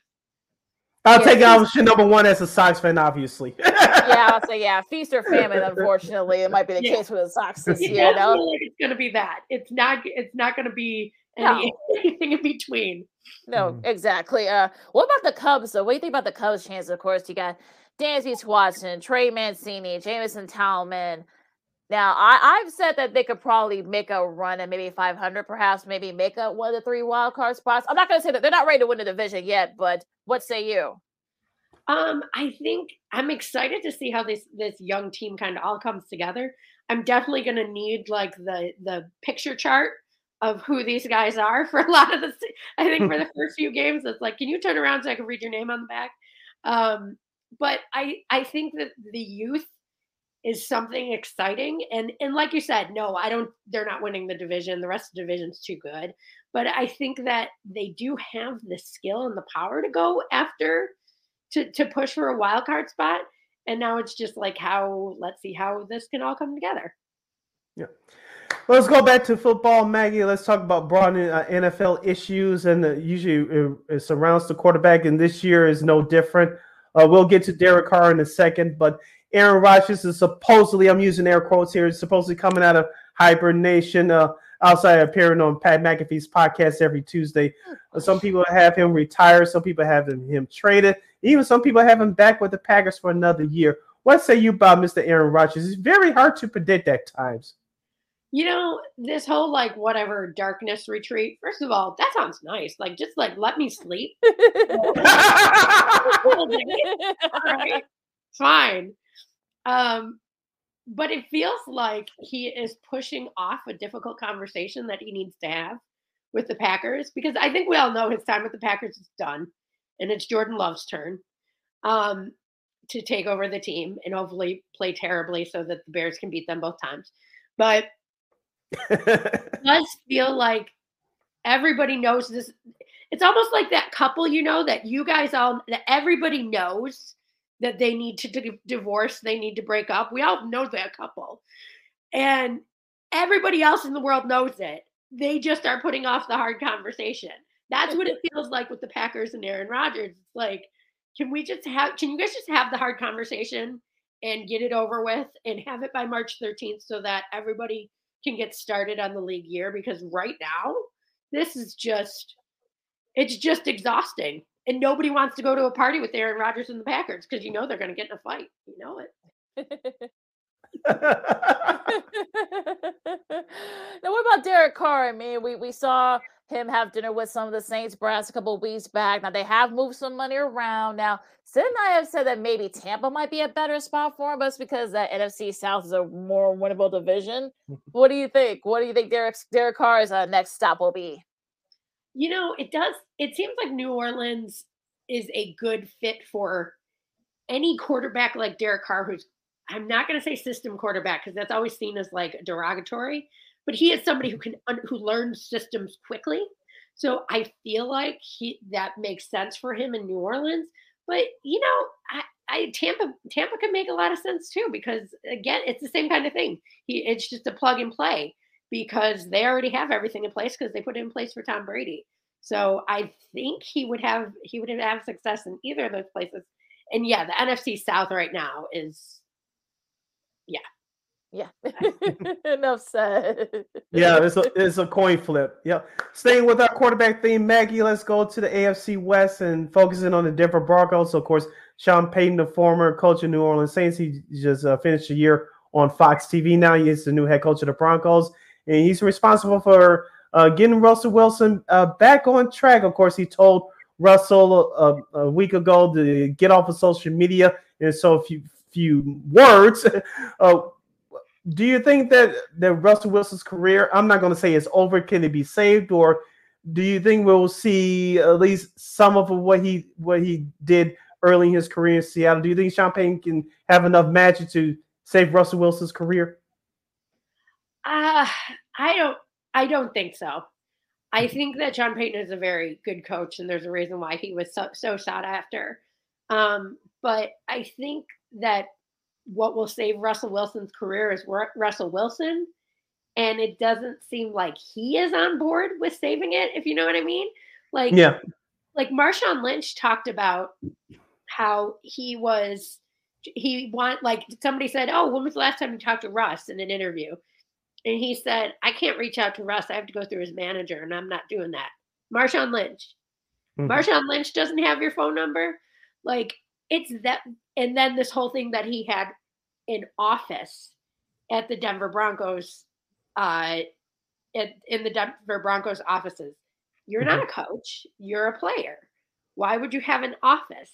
I'll Yeah, take he's- option number one as a Sox fan, obviously. yeah, I'll say yeah, feast or famine. Unfortunately, it might be the Yeah. case with the Sox this It year. No, like it's going to be that. It's not. It's not going to be any, anything in between. no, exactly. Uh, what about the Cubs though? What do you think about the Cubs' chances? Of course, you got Dansby Swanson, Trey Mancini, Jameson Taillon. Now, I, I've said that they could probably make a run at maybe 500, perhaps maybe make up one of the three wild card spots. I'm not going to say that they're not ready to win the division yet, but what say you? Um, I think I'm excited to see how this this young team kind of all comes together. I'm definitely going to need like the the picture chart of who these guys are for a lot of the. I think for the first few games, it's like, can you turn around so I can read your name on the back? Um, but I I think that the youth is something exciting, and and like you said, no, I don't. They're not winning the division. The rest of the division's too good. But I think that they do have the skill and the power to go after to to push for a wild card spot. And now it's just like how let's see how this can all come together. Let's go back to football, Maggie. Let's talk about broad uh, NFL issues, and uh, usually it, it surrounds the quarterback. And this year is no different. Uh, we'll get to Derek Carr in a second, but Aaron Rodgers is supposedly, I'm using air quotes here, is supposedly coming out of hibernation. Uh, outside appearing on Pat McAfee's podcast every Tuesday, Uh, some people have him retired, some people have him, him traded, even some people have him back with the Packers for another year. What say you about Mr. Aaron Rodgers? It's very hard to predict at times. You know, this whole like whatever darkness retreat, first of all, that sounds nice. Like just like let me sleep. right? Fine. Um, but it feels like he is pushing off a difficult conversation that he needs to have with the Packers because I think we all know his time with the Packers is done and it's Jordan Love's turn um, to take over the team and hopefully play terribly so that the Bears can beat them both times. But does feel like everybody knows this. It's almost like that couple, you know, that you guys all, that everybody knows that they need to di- divorce, they need to break up. We all know that couple. And everybody else in the world knows it. They just are putting off the hard conversation. That's what it feels like with the Packers and Aaron Rodgers. It's like, can we just have, can you guys just have the hard conversation and get it over with and have it by March 13th so that everybody can get started on the league year? Because right now, this is just, it's just exhausting. And nobody wants to go to a party with Aaron Rodgers and the Packers because you know they're going to get in a fight. You know it. now, what about Derek Carr? I mean, we, we saw him have dinner with some of the Saints brass a couple of weeks back. Now, they have moved some money around. Now, Sid and I have said that maybe Tampa might be a better spot for him, but it's because that NFC South is a more winnable division. what do you think? What do you think Derek, Derek Carr's uh, next stop will be? You know, it does. It seems like New Orleans is a good fit for any quarterback like Derek Carr, who's I'm not going to say system quarterback because that's always seen as like derogatory, but he is somebody who can who learns systems quickly. So I feel like he that makes sense for him in New Orleans. But you know, I I Tampa Tampa could make a lot of sense too because again, it's the same kind of thing. He it's just a plug and play because they already have everything in place because they put it in place for Tom Brady. So I think he would have he would have success in either of those places. And yeah, the NFC South right now is. Yeah. Enough said. Yeah, it's a it's a coin flip. Yep. Staying with our quarterback theme, Maggie, let's go to the AFC West and focusing on the Denver Broncos. So of course, Sean Payton, the former coach of New Orleans Saints, he just uh, finished a year on Fox TV. Now he is the new head coach of the Broncos, and he's responsible for uh, getting Russell Wilson uh, back on track. Of course, he told Russell a, a, week ago to get off of social media, and so a few few words. Uh, do you think that that Russell Wilson's career? I'm not going to say it's over. Can it be saved, or do you think we'll see at least some of what he what he did early in his career in Seattle? Do you think Sean Payton can have enough magic to save Russell Wilson's career? Uh, I don't. I don't think so. I think that Sean Payton is a very good coach, and there's a reason why he was so, so sought after. Um, but I think that what will save Russell Wilson's career is Russell Wilson. And it doesn't seem like he is on board with saving it, if you know what I mean. Like, yeah, like Marshawn Lynch talked about how he was, he want like somebody said, Oh, when was the last time you talked to Russ in an interview? And he said, I can't reach out to Russ. I have to go through his manager, and I'm not doing that. Marshawn Lynch. Mm-hmm. Marshawn Lynch doesn't have your phone number. Like, it's that and then this whole thing that he had in office at the Denver Broncos uh at, in the Denver Broncos offices. You're mm-hmm. not a coach, you're a player. Why would you have an office?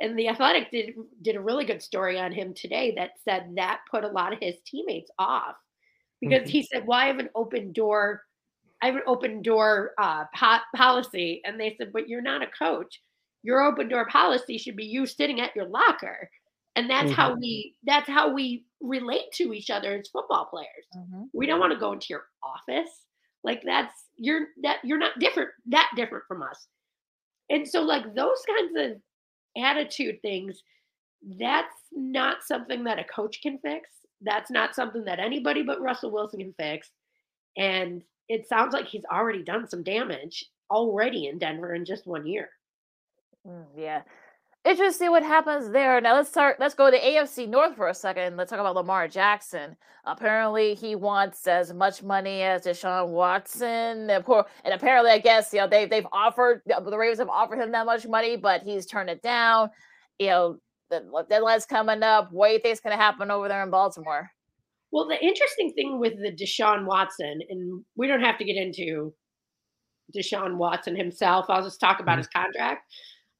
And the Athletic did did a really good story on him today that said that put a lot of his teammates off because mm-hmm. he said, "Well, I have an open door, I have an open door uh, po- policy," and they said, "But you're not a coach your open door policy should be you sitting at your locker. And that's mm-hmm. how we that's how we relate to each other as football players. Mm-hmm. we don't want to go into your office. Like that's you're that you're not different that different from us. And so like those kinds of attitude things that's not something that a coach can fix. That's not something that anybody but russell wilson can fix. And it sounds like he's already done some damage already in denver in just one year Mm, yeah. Interesting what happens there. Now let's start. Let's go to AFC North for a second. Let's talk about Lamar Jackson. Apparently, he wants as much money as Deshaun Watson. And apparently, I guess you know they they've offered the Ravens have offered him that much money, but he's turned it down. You know the deadline's coming up. What do you think's going to happen over there in Baltimore? Well, the interesting thing with the Deshaun Watson, and we don't have to get into Deshaun Watson himself. I'll just talk about mm-hmm. his contract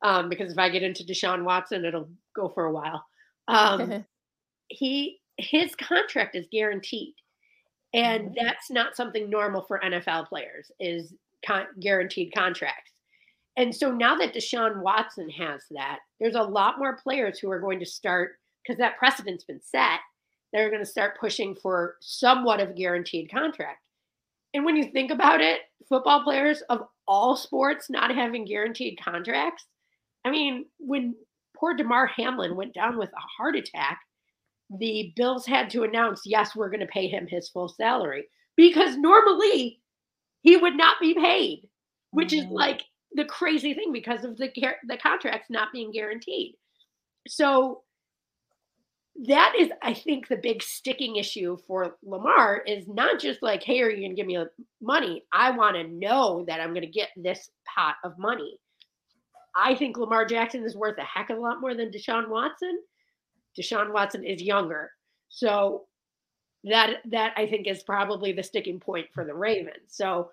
um, because if I get into Deshaun Watson, it'll go for a while. Um, he his contract is guaranteed, and mm-hmm. that's not something normal for NFL players is con- guaranteed contracts. And so now that Deshaun Watson has that, there's a lot more players who are going to start because that precedent's been set. They're going to start pushing for somewhat of a guaranteed contract. And when you think about it, football players of all sports not having guaranteed contracts, I mean, when poor Damar Hamlin went down with a heart attack, the Bills had to announce, yes, we're going to pay him his full salary because normally he would not be paid, which mm-hmm. is like the crazy thing because of the the contracts not being guaranteed. So that is, I think, the big sticking issue for Lamar is not just like, hey, are you going to give me money? I want to know that I'm going to get this pot of money. I think Lamar Jackson is worth a heck of a lot more than Deshaun Watson. Deshaun Watson is younger. So that that I think is probably the sticking point for the Ravens. So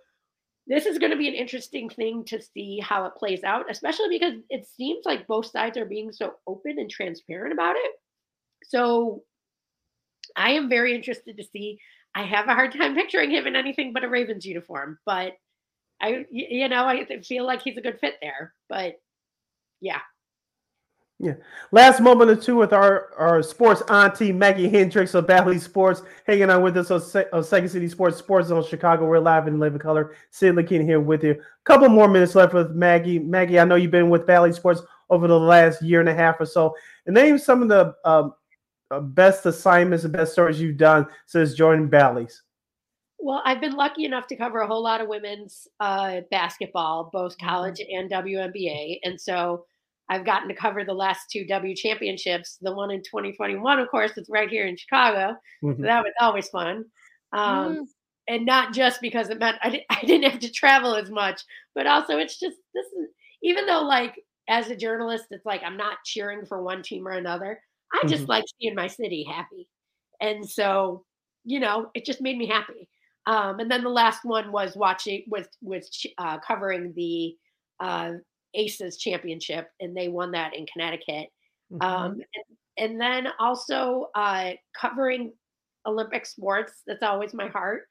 this is going to be an interesting thing to see how it plays out, especially because it seems like both sides are being so open and transparent about it. So I am very interested to see. I have a hard time picturing him in anything but a Ravens uniform, but I, you know, I feel like he's a good fit there. But yeah. Yeah. Last moment or two with our, our sports auntie, Maggie Hendricks of Bally Sports, hanging out with us on, Se- on Second City Sports, Sports Zone Chicago. We're live in living color. Sid Lakin here with you. A couple more minutes left with Maggie. Maggie, I know you've been with Bally Sports over the last year and a half or so. And name some of the um, uh, best assignments and best stories you've done since joining Bally's. Well, I've been lucky enough to cover a whole lot of women's uh, basketball, both college and WNBA. And so I've gotten to cover the last two W championships. The one in 2021, of course, is right here in Chicago. Mhm. So that was always fun. Um, Mm. And not just because it meant I, di- I didn't have to travel as much, but also it's just this is even though like as a journalist, it's like I'm not cheering for one team or another. I just Mhm. like seeing my city happy. And so, you know, it just made me happy. Um, and then the last one was watching with with uh, covering the uh, Aces Championship, and they won that in Connecticut. Um, and, and then also uh, covering Olympic sports. That's always my heart.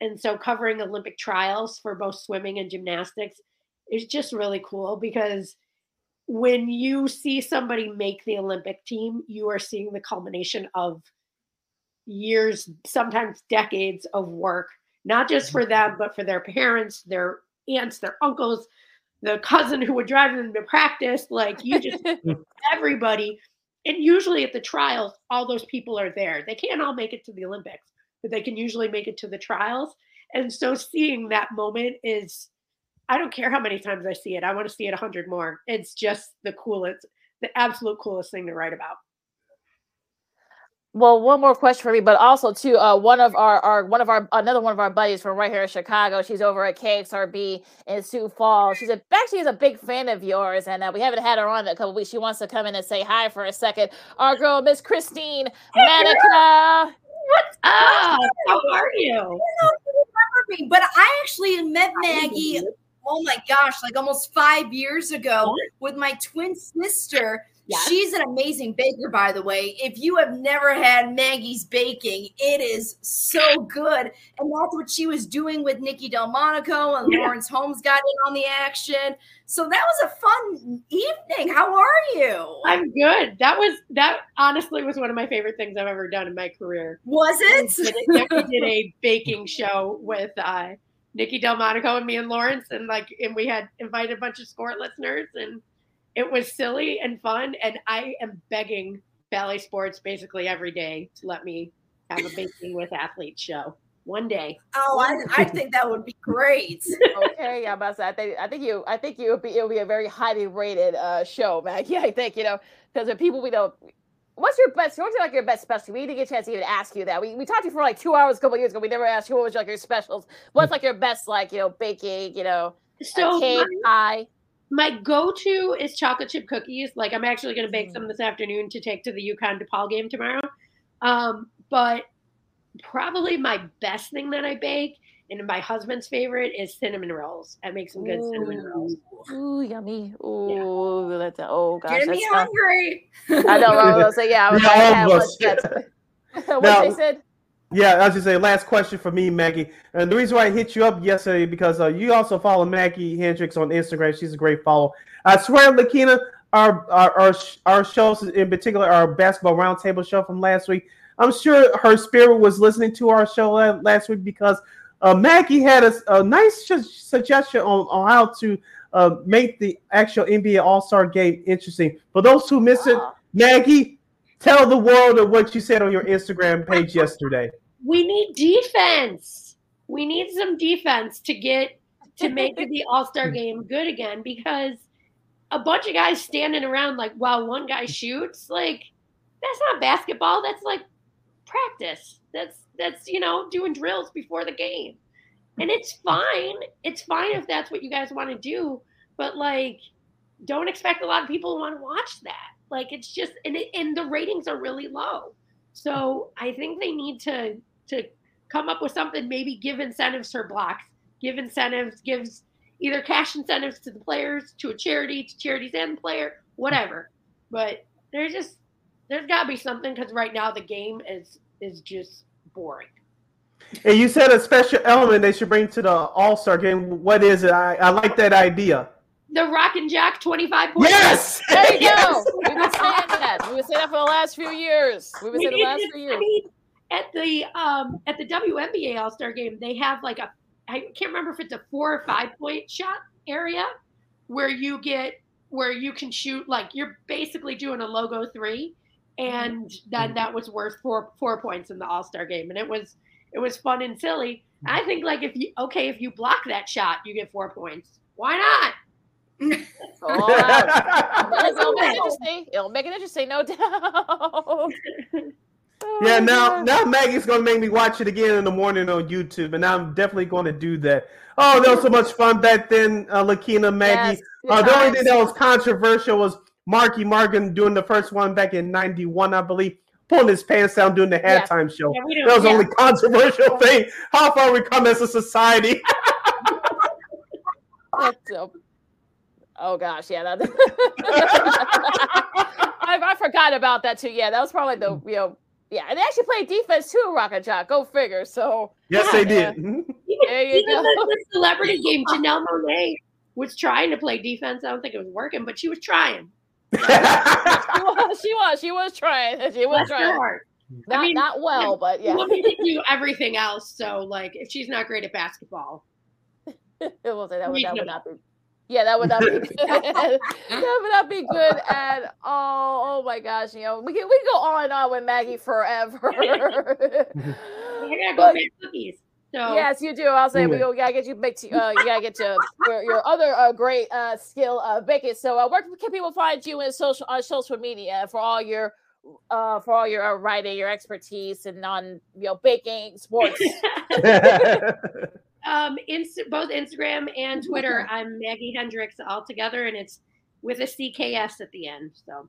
And so covering Olympic trials for both swimming and gymnastics is just really cool because when you see somebody make the Olympic team, you are seeing the culmination of years, sometimes decades of work, not just for them, but for their parents, their aunts, their uncles, the cousin who would drive them to practice. Like you just, everybody. And usually at the trials, all those people are there. They can't all make it to the Olympics, but they can usually make it to the trials. And so seeing that moment is, I don't care how many times I see it. I want to see it a hundred more. It's just the coolest, the absolute coolest thing to write about. Well, one more question for me, but also too, uh, one of our, our one of our another one of our buddies from right here in Chicago. She's over at KXRB in Sioux Falls. She's a, actually is a big fan of yours, and uh, we haven't had her on in a couple weeks. She wants to come in and say hi for a second. Our girl, Miss Christine Manica. What's up? How are you? I don't know remember me, but I actually met Maggie. Oh my gosh, like almost five years ago with my twin sister. Yes. She's an amazing baker, by the way. If you have never had Maggie's baking, it is so good. And that's what she was doing with Nikki Delmonico and Yeah. Lawrence Holmes got in on the action. So that was a fun evening. How are you? I'm good. That was that honestly was one of my favorite things I've ever done in my career. Was it? We did, a- we did a baking show with uh Nikki Delmonico and me and Lawrence and like and we had invited a bunch of sport listeners and it was silly and fun and I am begging Bally Sports basically every day to let me have a baking with athletes show one day. Oh, I, I think that would be great. okay, yeah, but I think I think you I think you would be it would be a very highly rated uh show, Maggie. I think you know because the people we know. What's your best? What's like your best specialty? We didn't get a chance to even ask you that. We, we talked to you for like two hours a couple years ago. We never asked you what was like your specials. What's like your best like you know baking? You know, So cake, my- pie. My go-to is chocolate chip cookies. Like I'm actually going to bake some this afternoon to take to the UConn DePaul game tomorrow. Um, but probably my best thing that I bake, and my husband's favorite is cinnamon rolls. I make some good cinnamon rolls. Ooh, yummy. Ooh, that's oh gosh. Get me that hungry. I know. I was gonna say yeah. I was Yeah, like, all yeah, of what's that? what they said? Yeah, as you say last question for me, Maggie. And the reason why I hit you up yesterday because uh, you also follow Maggie Hendricks on Instagram. She's a great follow. I swear, Lakina, our our our, our shows in particular, our basketball roundtable show from last week. I'm sure her spirit was listening to our show last week because uh, Maggie had a, a nice su- suggestion on, on how to uh, make the actual NBA All Star game interesting. For those who missed it, Maggie, tell the world of what you said on your Instagram page yesterday. We need defense. We need some defense to get to make the All Star game good again because a bunch of guys standing around like while one guy shoots, like that's not basketball. That's like practice. That's that's you know doing drills before the game, and it's fine. It's fine if that's what you guys want to do, but like don't expect a lot of people to want to watch that. Like it's just and it, and the ratings are really low. So I think they need to to come up with something. Maybe give incentives for blocks. Give incentives. Gives either cash incentives to the players, to a charity, to charities and the player, whatever. But there's just there's got to be something because right now the game is is just boring. And you said a special element they should bring to the All Star game. What is it? I, I like that idea. The Rock N' Jock 25 points. Yes! There you Yes! go. We've been saying that. We've been saying that for the last few years. We've been We saying the last to- few I years. mean, at the um at the WNBA All Star Game, they have like a I can't remember if it's a four or five point shot area where you get where you can shoot like you're basically doing a logo three, and then that was worth four four points in the All Star game, and it was it was fun and silly. I think like if you okay if you block that shot, you get four points. Why not? Oh, it'll make it interesting. It'll make it interesting, no doubt. Yeah, now now Maggie's gonna make me watch it again in the morning on YouTube, and I'm definitely going to do that. Oh, that was so much fun back then, uh, Lakina, Maggie. Yes, uh, the only thing that was controversial was Marky Morgan doing the first one back in '91, I believe, pulling his pants down doing the Yeah. halftime show. Yeah, that was the only controversial thing. How far we come as a society? That's a- oh gosh, yeah. That, I, I forgot about that too. Yeah, that was probably the you know yeah, and they actually played defense too, Rock N' Jock. Go figure. So yes, they yeah. did. Mhm. There you Even go. the, the celebrity game, Janelle Monáe was trying to play defense. I don't think it was working, but she was trying. she was, she was, she was trying. She was Bless her trying. heart. Not, I mean, not well, but yeah. You want me to do everything else. So, like, if she's not great at basketball, it was that would, that would not be. Yeah, that would not be good. that would not be good at all. Oh my gosh, you know, we can we can go on and on with Maggie forever. I gotta go But- make cookies. So Yes, you do. I'll say we, Yeah. we gotta get you make to, uh, you gotta get to your, your other uh, great uh, skill, uh, baking. So, uh, where can people find you in social on social media for all your uh, for all your uh, writing, your expertise, and on you know baking, sports? Um, Inst- both Instagram and Twitter, I'm Maggie Hendricks all together, and it's with a CKS at the end. So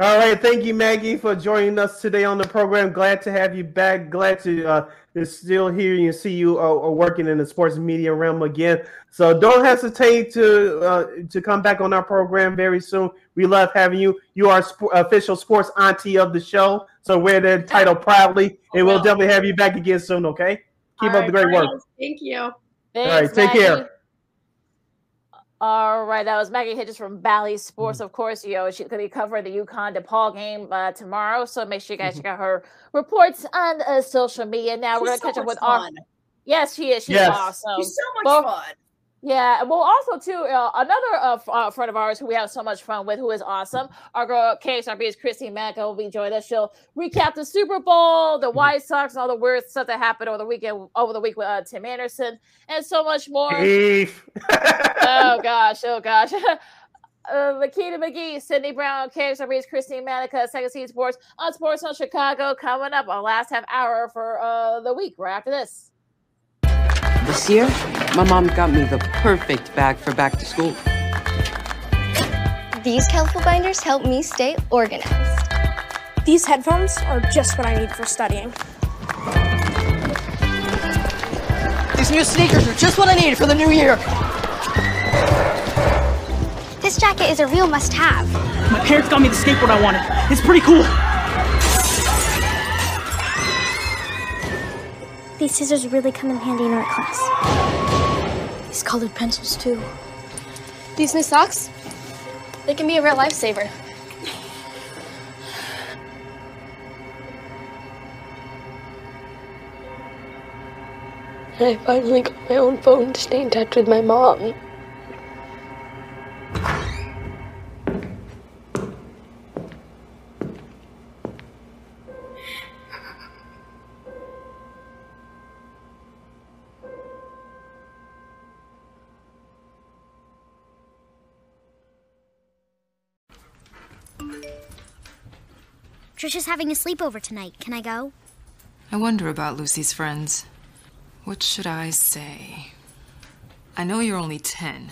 All right, thank you, Maggie, for joining us today on the program. Glad to have you back. Glad to uh, to still hear you and see you uh, uh, working in the sports media realm again. So don't hesitate to uh, to come back on our program very soon. We love having you. You are sp- official sports auntie of the show, so wear that title proudly, and we'll definitely have you back again soon. Okay, keep All up the great right, work. Thank you. All Thanks, right, take care. All right, that was Maggie Hendricks from Bally Sports. Of course, you know she's going to be covering the UConn DePaul game uh, tomorrow, so make sure you guys check out her reports on uh, social media. Now we're going She's to catch up much with our. Yes, she is. She's Yes. awesome. She's so much Well, fun. Yeah, well, also too, uh, another uh, f- uh, friend of ours who we have so much fun with, who is awesome. Our girl KXRB's Christine Manica will be joining us. She'll recap the Super Bowl, the White Sox, and all the weird stuff that happened over the weekend, over the week with uh, Tim Anderson, and so much more. Beef. oh gosh, oh gosh. Uh, Lakita McGee, Sydney Brown, KXRB's Christine Manica, Second City Sports on Sports on Chicago coming up our last half hour for uh, the week right after this. This year, my mom got me the perfect bag for back to school. These colorful binders help me stay organized. These headphones are just what I need for studying. These new sneakers are just what I need for the new year. This jacket is a real must have. My parents got me the skateboard I wanted. It's pretty cool. These scissors really come in handy in art class. These colored pencils, too. These new socks? They can be a real lifesaver. I finally got my own phone to stay in touch with my mom. Trisha's having a sleepover tonight. Can I go? I wonder about Lucy's friends. What should I say? I know you're only 10,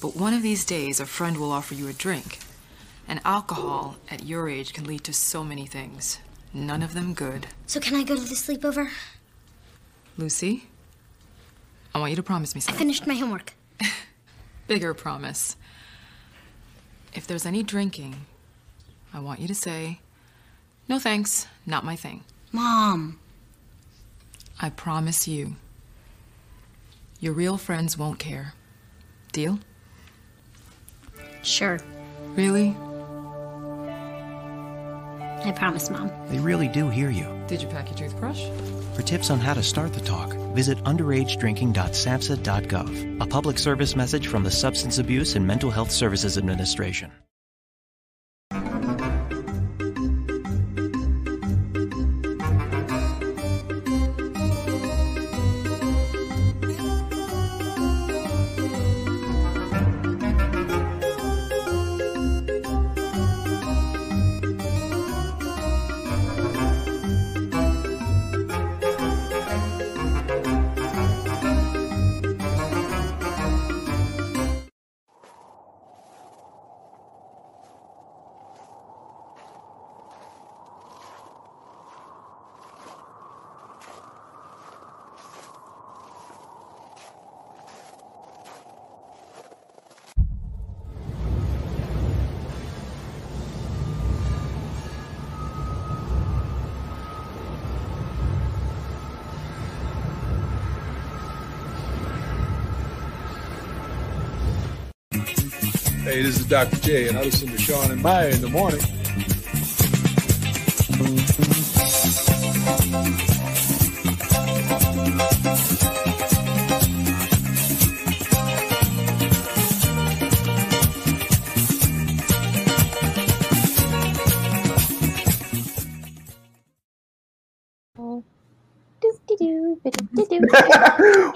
but one of these days a friend will offer you a drink. And alcohol at your age can lead to so many things, none of them good. So can I go to the sleepover? Lucy, I want you to promise me something. I finished my homework. Bigger promise. If there's any drinking, I want you to say, no thanks, not my thing. Mom. I promise you. Your real friends won't care. Deal? Sure. Really? I promise, Mom. They really do hear you. Did you pack your toothbrush? For tips on how to start the talk, visit underagedrinking.samhsa.gov. A public service message from the Substance Abuse and Mental Health Services Administration. This is Dr. J, and I listen to Sean and Maya in the morning.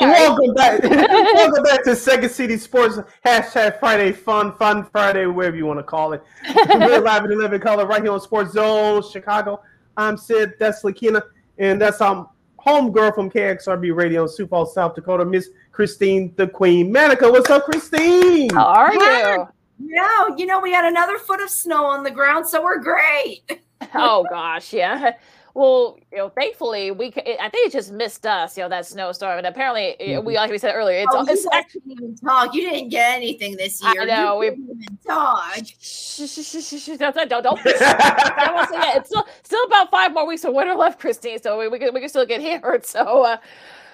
Welcome back. Welcome back to Second City Sports hashtag Friday Fun, Fun Friday, wherever you want to call it. We're live in 11 color right here on Sports Zone Chicago. I'm Sid, that's Lakina, and that's our home girl from KXRB Radio in Sioux Falls, South Dakota, Miss Christine the Queen Manica. What's up, Christine? How are Hi. No, you know, we had another foot of snow on the ground, so we're great. oh gosh, yeah. Well, you know, thankfully we I think it just missed us, you know, that snowstorm, and apparently eh, we like we said earlier, it's oh, it's you guys didn't even talk. You didn't get anything this year. I know, You we- didn't even talk. Shh, shh, shh, don't don't don't. I won't say that. It's still still about five more weeks of winter left, Christine. So we, we can we can still get hammered. So uh,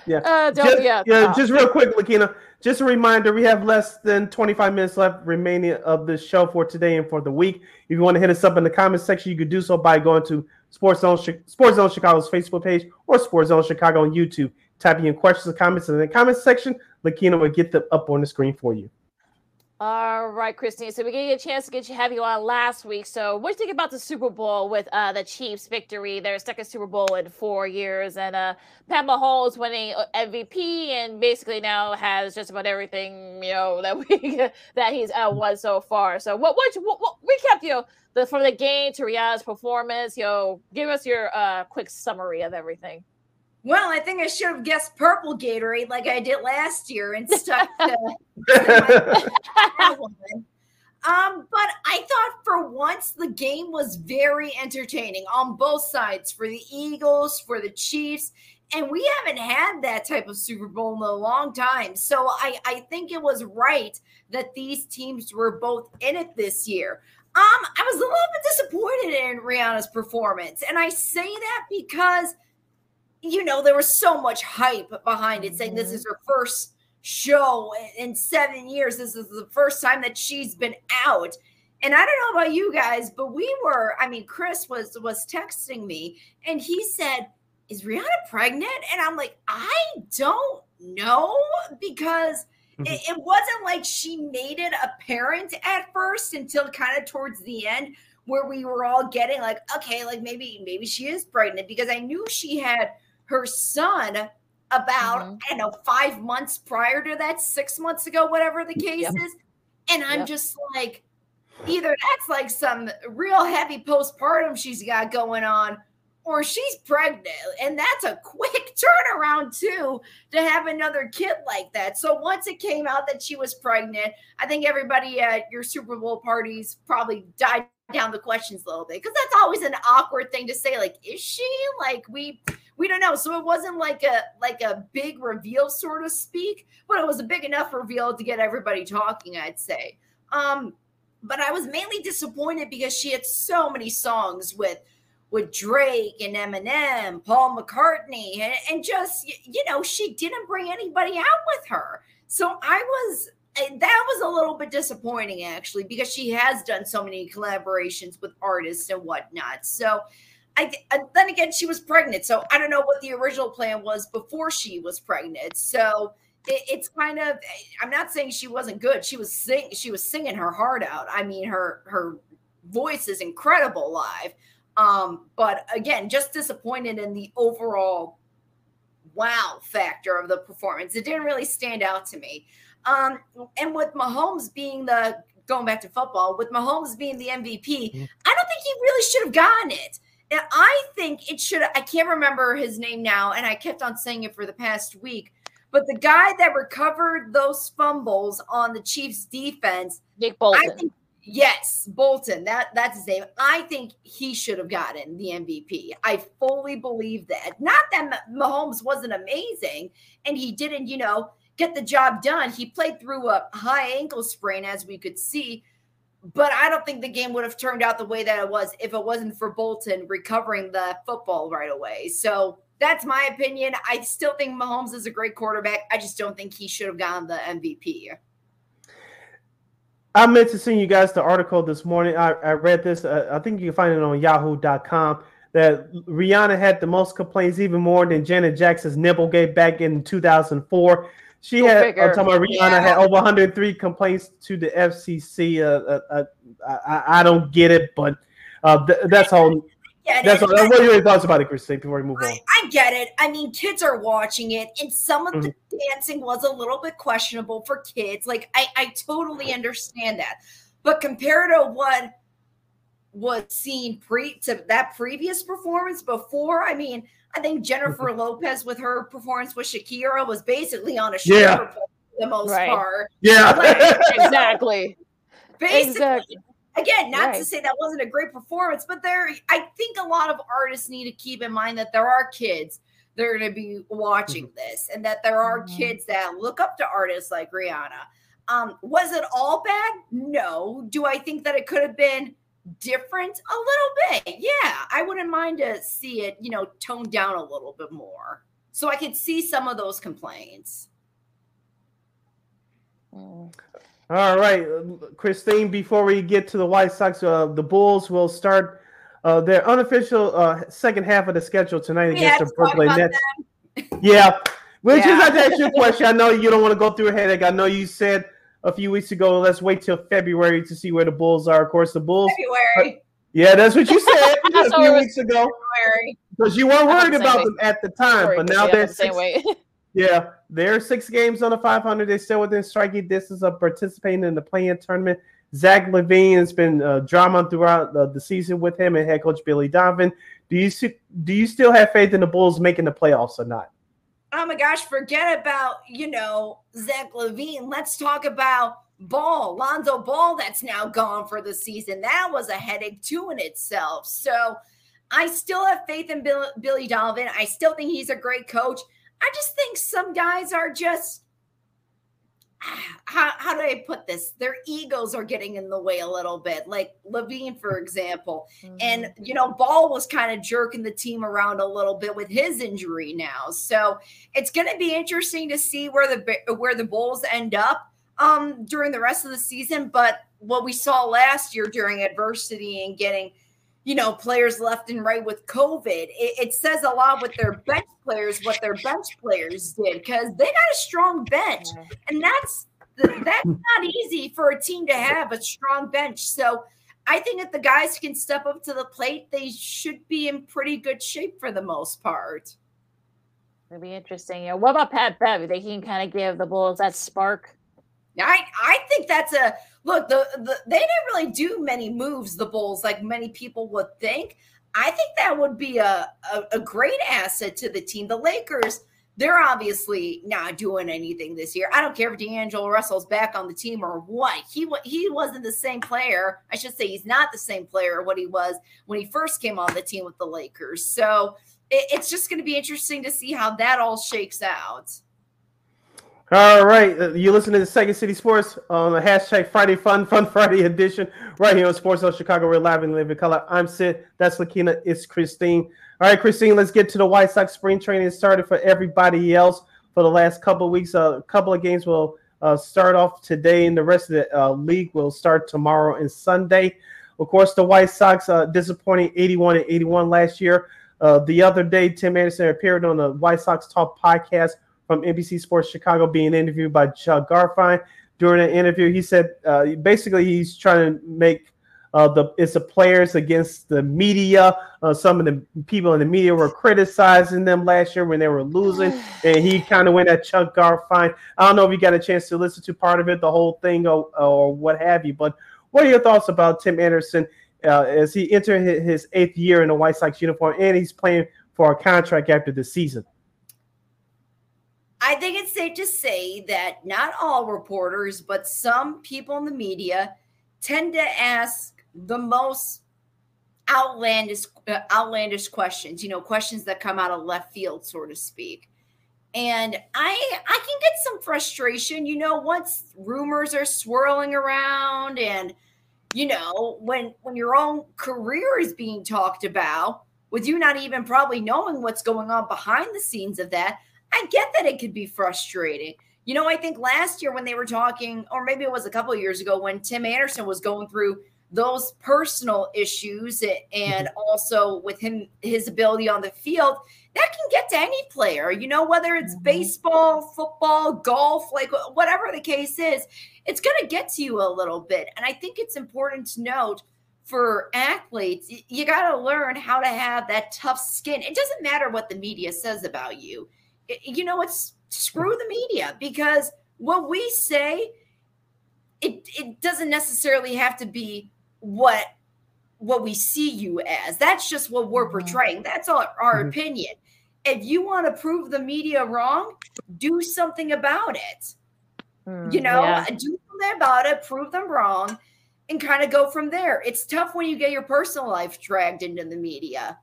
Yeah. uh don't just, yeah yeah, just real quick, Lakina. Just a reminder, we have less than 25 minutes left remaining of the show for today and for the week. If you want to hit us up in the comment section, you could do so by going to Sports Zone, Sports Zone Chicago's Facebook page or Sports Zone Chicago on YouTube. Typing in questions and comments in the comments section, Lakina will get them up on the screen for you. All right, Christine. So we you a chance to get you have you on last week. So what do you think about the Super Bowl with uh, the Chiefs' victory? Their second Super Bowl in four years, and uh, Pat Mahomes winning uh, MVP, and basically now has just about everything you know that we that he's uh, won so far. So what what what, what recap you know, the from the game to Rihanna's performance? You know, give us your uh, quick summary of everything. Well, I think I should have guessed purple Gatorade like I did last year and stuck to that one. Um, but I thought for once the game was very entertaining on both sides for the Eagles, for the Chiefs, and we haven't had that type of Super Bowl in a long time. So I, I think it was right that these teams were both in it this year. Um, I was a little bit disappointed in Rihanna's performance, and I say that because you know, there was so much hype behind it, saying this mm-hmm. is her first show in seven years. This is the first time that she's been out. And I don't know about you guys, but we were, I mean, Chris was was texting me and he said, Is Rihanna pregnant? And I'm like, I don't know because mm-hmm. it, it wasn't like she made it apparent at first until kind of towards the end where we were all getting like, okay, like maybe maybe she is pregnant because I knew she had her son about Mm-hmm. I don't know five months prior to that, six months ago, whatever the case Yep. is, and I'm Yep. just like, either that's like some real heavy postpartum she's got going on, or she's pregnant, and that's a quick turnaround too to have another kid like that. So once it came out that she was pregnant, I think everybody at your Super Bowl parties probably died down the questions a little bit because that's always an awkward thing to say. Like, is she like we? We don't know. So it wasn't like a like a big reveal, sort of speak, but it was a big enough reveal to get everybody talking. I'd say. Um, but I was mainly disappointed because she had so many songs with with Drake and Eminem, Paul McCartney, and, and just you know she didn't bring anybody out with her. So I was that was a little bit disappointing actually because she has done so many collaborations with artists and whatnot. So I then again, she was pregnant, so I don't know what the original plan was before she was pregnant. So it, it's kind of. I'm not saying she wasn't good. She was sing. She was singing her heart out. I mean, her her voice is incredible live. Um, but again, just disappointed in the overall wow factor of the performance. It didn't really stand out to me. Um, and with Mahomes being the going back to football, with Mahomes being the MVP, mm-hmm. I don't think he really should have gotten it. I think it should. I can't remember his name now, and I kept on saying it for the past week. But the guy that recovered those fumbles on the Chiefs' defense, Nick Bolton. I think Yes, Bolton. That that's his name. I think he should have gotten the MVP. I fully believe that. Not that Mahomes wasn't amazing and he didn't, you know, get the job done. He played through a high ankle sprain, as we could see. But I don't think the game would have turned out the way that it was if it wasn't for Bolton recovering the football right away. So that's my opinion. I still think Mahomes is a great quarterback. I just don't think he should have gotten the MVP. I meant to send you guys the article this morning. I, I read this. Uh, I think you can find it on yahoo.com that Rihanna had the most complaints, even more than Janet Jackson's nipple gave back in 2004. She Go had, I'm talking about Rihanna yeah. had over 103 complaints to the FCC. Uh, uh, uh, I, I, don't get it, but uh, th- that's all That's it. What, are your thoughts about it, Christine, before we move on? I, I, get it. I mean, kids are watching it, and some of mm-hmm. the dancing was a little bit questionable for kids. Like, I, I totally understand that. But compared to what was seen pre to that previous performance before, I mean, I think Jennifer. Lopez with her performance with Shakira was basically on a shoulder yeah. for the most right. part. Yeah, like, exactly. Basically, exactly again not right. to say that wasn't a great performance but there i think a lot of artists need to keep in mind that there are kids that are going to be watching mm-hmm. this and that there are mm-hmm. kids that look up to artists like rihanna um, was it all bad no do i think that it could have been different a little bit yeah i wouldn't mind to see it you know toned down a little bit more so i could see some of those complaints mm. All right, Christine. Before we get to the White Sox, uh, the Bulls will start uh, their unofficial uh, second half of the schedule tonight we against the Brooklyn Nets. yeah, which yeah. is not to ask you a question. I know you don't want to go through a headache. I know you said a few weeks ago, let's wait till February to see where the Bulls are. Of course, the Bulls. February. yeah, that's what you said a few weeks ago. Because you weren't worried about way. them at the time, Sorry, but now they're the same way. Yeah, they're six games on the 500. They're still within striking distance of participating in the play-in tournament. Zach LaVine has been uh, drama throughout the, the, season with him and head coach Billy Donovan. Do you see, do you still have faith in the Bulls making the playoffs or not? Oh my gosh, forget about you know Zach LaVine. Let's talk about Ball, Lonzo Ball. That's now gone for the season. That was a headache too in itself. So I still have faith in Bill, Billy Donovan. I still think he's a great coach. I just think some guys are just how, how do I put this? Their egos are getting in the way a little bit, like LaVine, for example. Mm-hmm. And, you know, Ball was kind of jerking the team around a little bit with his injury now. So it's going to be interesting to see where the where the Bulls end up um, during the rest of the season. But what we saw last year during adversity and getting – you know, players left and right with COVID. It, it, says a lot with their bench players, what their bench players did, because they got a strong bench, and that's that's not easy for a team to have a strong bench. So I think if the guys can step up to the plate, they should be in pretty good shape for the most part. It'll be interesting. You know, What about Pat Bev? They can kind of give the Bulls that spark. I I think that's a look, the, the they didn't really do many moves, the Bulls, like many people would think. I think that would be a, a, a great asset to the team. The Lakers, they're obviously not doing anything this year. I don't care if D'Angelo Russell's back on the team or what. He he wasn't the same player. I should say he's not the same player what he was when he first came on the team with the Lakers. So it, it's just going to be interesting to see how that all shakes out. All right, uh, you listen to the Second City Sports on the hashtag Friday Fun Fun Friday edition right here on Sports Zone Chicago. We're live and live in color. I'm Sid. That's Lakina. It's Christine. All right, Christine. Let's get to the White Sox spring training started for everybody else for the last couple of weeks. A couple of games will uh, start off today, and the rest of the uh, league will start tomorrow and Sunday. Of course, the White Sox uh, disappointing 81 and 81 last year. Uh, the other day, Tim Anderson appeared on the White Sox Talk podcast from NBC Sports Chicago, being interviewed by Chuck Garfien. During an interview, he said uh, basically he's trying to make uh, the it's the players against the media. Uh, some of the people in the media were criticizing them last year when they were losing, and he kind of went at Chuck Garfien. I don't know if you got a chance to listen to part of it, the whole thing, or, or what have you. But what are your thoughts about Tim Anderson uh, as he entered his eighth year in the White Sox uniform, and he's playing for a contract after the season? I think it's safe to say that not all reporters, but some people in the media tend to ask the most outlandish uh, outlandish questions, you know, questions that come out of left field, so to speak. And I I can get some frustration, you know, once rumors are swirling around and you know, when when your own career is being talked about, with you not even probably knowing what's going on behind the scenes of that, I get that it could be frustrating. You know, I think last year when they were talking, or maybe it was a couple of years ago when Tim Anderson was going through those personal issues and Mm-hmm. also with him his ability on the field, that can get to any player, you know, whether it's Mm-hmm. baseball, football, golf, like whatever the case is, it's going to get to you a little bit. And I think it's important to note for athletes, you got to learn how to have that tough skin. It doesn't matter what the media says about you. You know, it's screw the media because what we say, it, it doesn't necessarily have to be what what we see you as. That's just what we're portraying. That's our, our Mhm. opinion. If you want to prove the media wrong, do something about it. You know, yeah. do something about it, prove them wrong, and kind of go from there. It's tough when you get your personal life dragged into the media.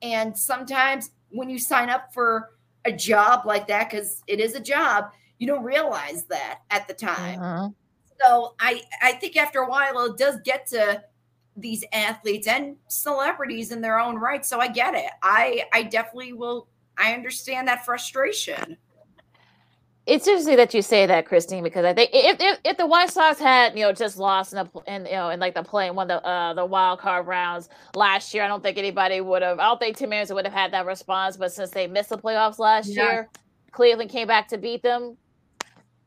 And sometimes when you sign up for a job like that, because it is a job, you don't realize that at the time. Mm-hmm. So I I think after a while it does get to these athletes and celebrities in their own right. So I get it. I I definitely will. I understand that frustration. It's interesting that you say that, Christine, because I think if if, if the White Sox had you know just lost in the in you know in like the play one of the uh, the wild card rounds last year, I don't think anybody would have. I don't think Tim Anderson would have had that response. But since they missed the playoffs last Yeah. year, Cleveland came back to beat them.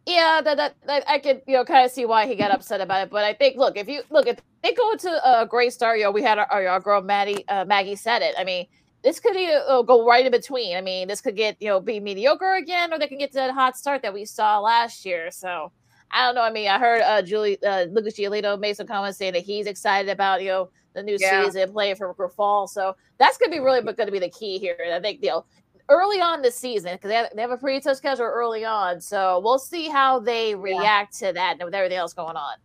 Yeah, that, that, that I could you know kind of see why he got upset about it. But I think look if you look if they go to a great start, you know we had our, our, our girl Maddie uh, Maggie said it. I mean this could uh, go right in between. I mean, this could get you know be mediocre again, or they can get to that hot start that we saw last year. So I don't know. I mean, I heard uh, Julie uh, Lucas Giolito made some comments saying that he's excited about you know the new Yeah. season playing for, fall. So that's gonna be really going to be the key here. And I think you know early on this season because they have, they have a pretty tough schedule early on. So we'll see how they react to that and with everything else going on.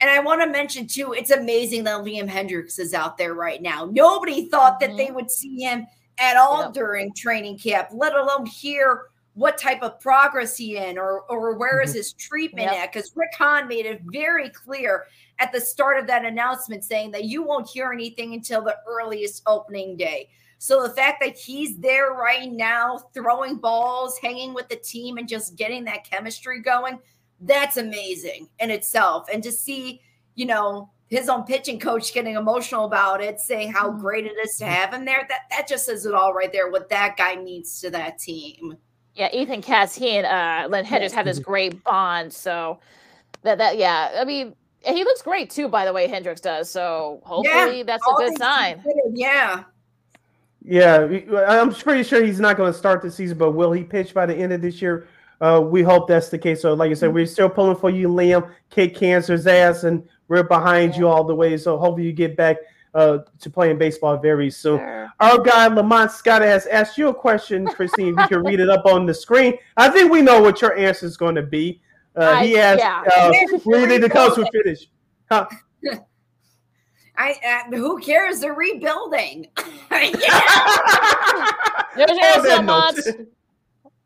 And I want to mention too, it's amazing that Liam Hendriks is out there right now. Nobody thought that they mm-hmm. would see him at all Yep. during training camp, let alone hear what type of progress he in or or where is mm-hmm. his treatment Yep. at. Because Rick Hahn made it very clear at the start of that announcement saying that you won't hear anything until the earliest opening day. So the fact that he's there right now, throwing balls, hanging with the team, and just getting that chemistry going, that's amazing in itself. And to see, you know, his own pitching coach getting emotional about it, saying how great it is to have him there, that that just says it all right there. What that guy means to that team. Yeah, Ethan Katz, he and uh, Liam Hendriks have this great bond. So that that yeah, I mean, he looks great too. By the way, Hendriks does. So hopefully that's a good sign. Yeah. Yeah, I'm pretty sure he's not going to start the season, but will he pitch by the end of this year? Uh, we hope that's the case. So, like I said, we're still pulling for you, Liam. Kick cancer's ass, and we're behind you all the way. So, hopefully, you get back uh, to playing baseball very soon. Our guy Lamont Scott has asked you a question, Christine. if you can read it up on the screen. I think we know what your answer is going to be. Uh, he asked, yeah. uh, Very, "When did the Cubs will finish?" Huh? I uh, who cares? They're rebuilding. There's your On answer, Lamont.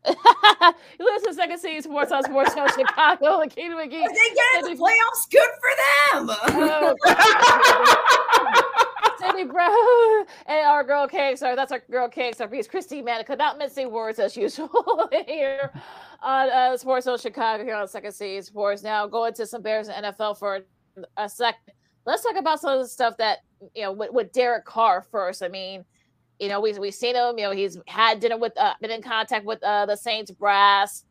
You listen to Second City Sports on Sports Zone Chicago, the Keenan McGee. If they get in the playoffs, good for them. Sydney Brown and our girl are that's our girl piece Christy Manica not missing words as usual here on uh, Sports Zone Chicago here on Second City Sports. Now going to some Bears and NFL for a second. let's talk about some of the stuff that you know with, with Derek Carr first. I mean, you know, we we've seen him. You know, he's had dinner with, uh, been in contact with uh, the Saints brass.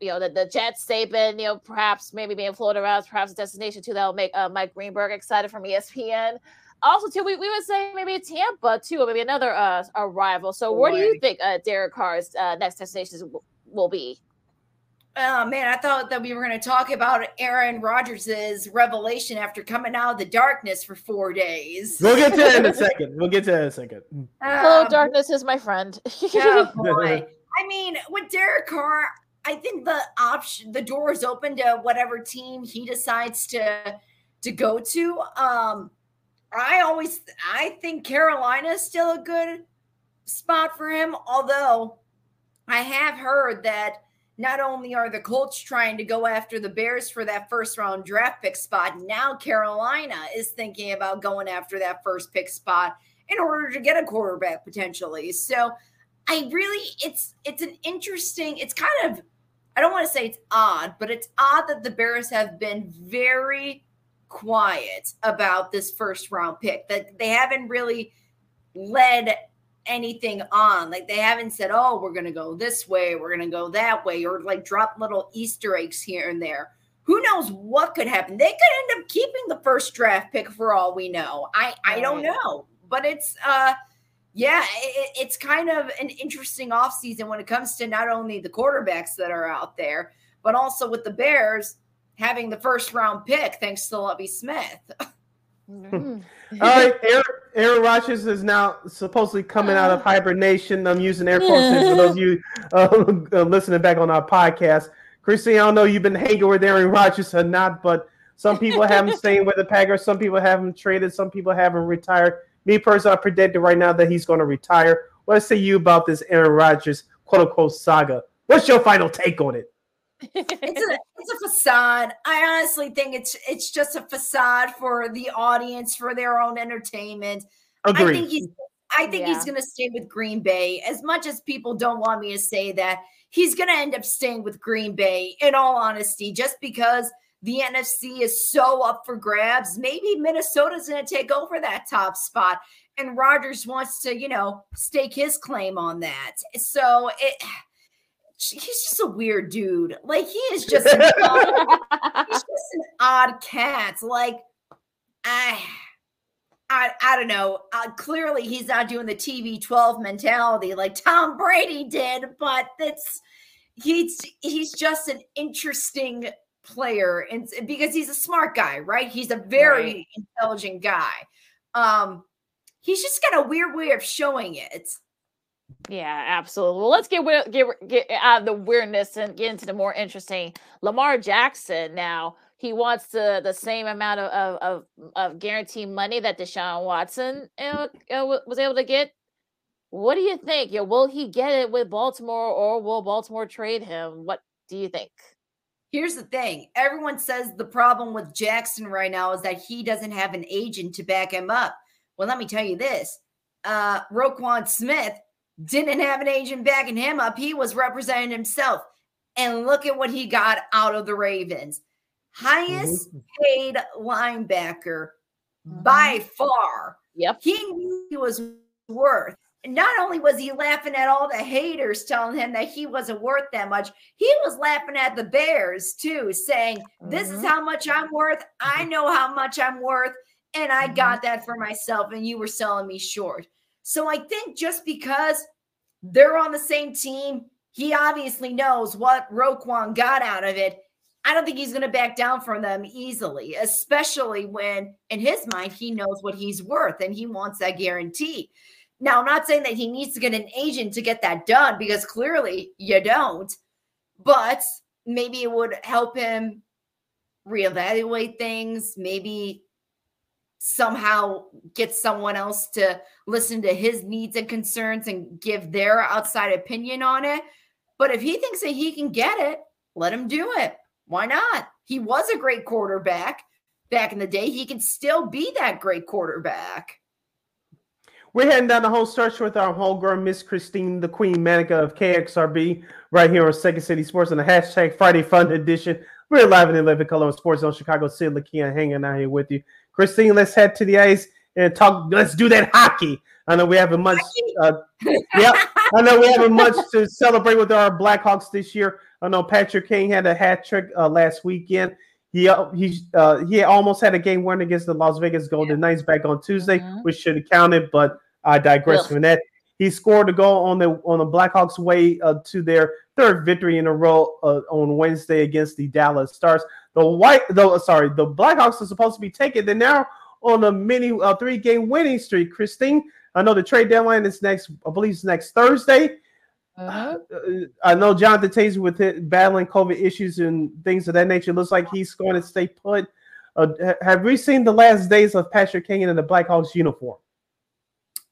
You know, the, the Jets. They've been, you know, perhaps maybe being floated around, perhaps a destination too. That'll make uh, Mike Greenberg excited from ESPN. Also, too, we, we would say maybe Tampa too, or maybe another uh, a rival. So, where do you think uh, Derek Carr's uh, next destinations w- will be? Oh man, I thought that we were going to talk about Aaron Rodgers' revelation after coming out of the darkness for four days. We'll get to that in a second. We'll get to that in a second. Hello, Um, darkness is my friend. oh boy. I mean, with Derek Carr, I think the option, the door is open to whatever team he decides to to go to. Um, I always, I think Carolina is still a good spot for him. Although I have heard that not only are the Colts trying to go after the Bears for that first round draft pick spot, now Carolina is thinking about going after that first pick spot in order to get a quarterback potentially. So I really it's it's an interesting, it's kind of I don't want to say it's odd, but it's odd that the Bears have been very quiet about this first round pick. That they haven't really led anything on. Like they haven't said, "Oh, we're going to go this way, we're going to go that way," or like drop little Easter eggs here and there. Who knows what could happen? They could end up keeping the first draft pick for all we know. I I don't know, but it's uh yeah, it, it's kind of an interesting offseason when it comes to not only the quarterbacks that are out there, but also with the Bears having the first round pick thanks to Lovie Smith. Mm-hmm. All right, Aaron, Aaron Rodgers is now supposedly coming out of hibernation. I'm using air quotes for those of you uh, uh, listening back on our podcast. Christine, I don't know you've been hanging with Aaron Rodgers or not, but some people have him staying with the Packers. Some people have him traded. Some people have him retired. Me personally, I predicted right now that he's going to retire. What say you about this Aaron Rodgers quote unquote saga? What's your final take on it? It's a it's a facade. I honestly think it's it's just a facade for the audience for their own entertainment. I think he's I think he's going to stay with Green Bay. As much as people don't want me to say that, he's going to end up staying with Green Bay in all honesty just because the NFC is so up for grabs. Maybe Minnesota's going to take over that top spot and Rodgers wants to, you know, stake his claim on that. So it he's just a weird dude. Like he is just an odd, he's just an odd cat. Like I I I don't know. Uh, clearly he's not doing the TB12 mentality like Tom Brady did, but that's he's he's just an interesting player and because he's a smart guy, right? He's a very Right. intelligent guy. Um he's just got a weird way of showing it. Yeah, absolutely. Well, let's get get get out of the weirdness and get into the more interesting. Lamar Jackson now he wants the the same amount of of of, of guaranteed money that Deshaun Watson uh, uh, wa- was able to get. What do you think? Yeah, will he get it with Baltimore, or will Baltimore trade him? What do you think? Here's the thing. Everyone says the problem with Jackson right now is that he doesn't have an agent to back him up. Well, let me tell you this. Uh Roquan Smith didn't have an agent backing him up. He was representing himself. And look at what he got out of the Ravens. Highest mm-hmm. paid linebacker mm-hmm. by far. Yep. He knew he was worth. Not only was he laughing at all the haters telling him that he wasn't worth that much, he was laughing at the Bears too, saying, This is Mhm. how much I'm worth. I mm-hmm. know how much I'm worth. And I got that for myself, and you were selling me short. So I think just because they're on the same team, he obviously knows what Roquan got out of it. I don't think he's going to back down from them easily, especially when, in his mind, he knows what he's worth and he wants that guarantee. Now, I'm not saying that he needs to get an agent to get that done because clearly you don't, but maybe it would help him reevaluate things, maybe somehow get someone else to listen to his needs and concerns and give their outside opinion on it. But if he thinks that he can get it, let him do it. Why not? He was a great quarterback back in the day. He can still be that great quarterback. We're heading down the whole stretch with our homegirl, Miss Christine, the Queen Manica of KXRB, right here on Second City Sports on the hashtag Friday Fun Edition. We're live in the living color of Sports Zone Chicago City. Lakia hanging out here with you. Christine, let's head to the ice and talk. Let's do that hockey. I know we haven't much. Uh, yeah, I know we haven't much to celebrate with our Blackhawks this year. I know Patrick Kane had a hat trick uh, last weekend. He uh, he uh, he almost had a game win against the Las Vegas Golden Knights back on Tuesday, which should have counted, but I digress Ugh. from that. He scored a goal on the on the Blackhawks' way uh, to their third victory in a row uh, on Wednesday against the Dallas Stars. The white, though, sorry, the Blackhawks are supposed to be taking. They're now on a mini uh, three game winning streak. Christine, I know the trade deadline is next. I believe it's next Thursday. Uh, I know Jonathan Toews with it, battling COVID issues and things of that nature. Looks like he's going to stay put. Uh, have we seen the last days of Patrick Kane in the Blackhawks uniform?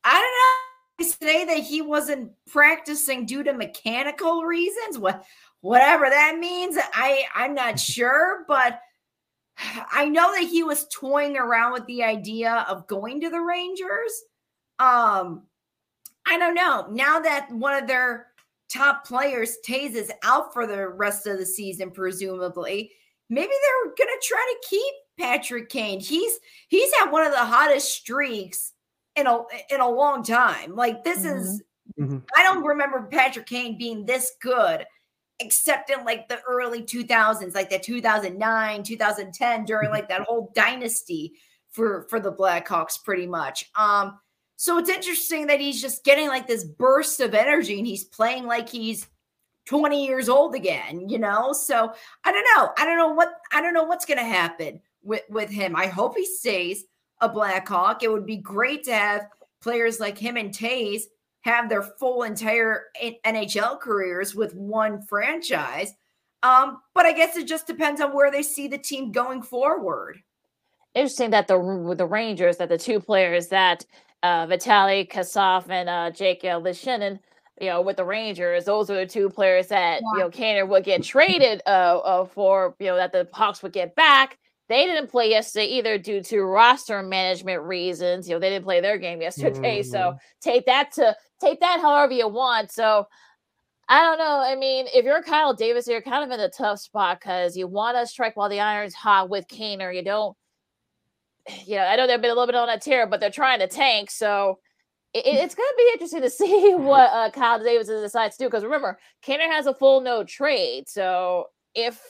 I don't know. Say that he wasn't practicing due to mechanical reasons. What, whatever that means, I I'm not sure. But I know that he was toying around with the idea of going to the Rangers. Um, I don't know. Now that one of their top players, Toews, is out for the rest of the season, presumably, maybe they're gonna try to keep Patrick Kane. He's he's had one of the hottest streaks in a in a long time. Like this is I don't remember Patrick Kane being this good except in like the early 2000s, like the 2009, 2010 during like that whole dynasty for for the Blackhawks pretty much. Um so it's interesting that he's just getting like this burst of energy and he's playing like he's 20 years old again, you know? So I don't know. I don't know what I don't know what's going to happen with with him. I hope he stays a Blackhawk. It would be great to have players like him and Toews have their full entire NHL careers with one franchise. Um, but I guess it just depends on where they see the team going forward. Interesting that the the Rangers that the two players that uh, Vitali Kravtsov and uh, Jake Leschyshyn, you know, with the Rangers, those are the two players that you know Kaner would get traded uh, uh, for, you know, that the Hawks would get back. They didn't play yesterday either due to roster management reasons. You know, they didn't play their game yesterday. So Mhm. take that to take that however you want. So I don't know. I mean, if you're Kyle Davidson, you're kind of in a tough spot because you want to strike while the iron's hot with Kaner. You don't, you know, I know they've been a little bit on a tear, but they're trying to tank. So it, it- it's going to be interesting to see what uh, Kyle Davidson decides to do. Because remember, Kaner has a full no trade. So if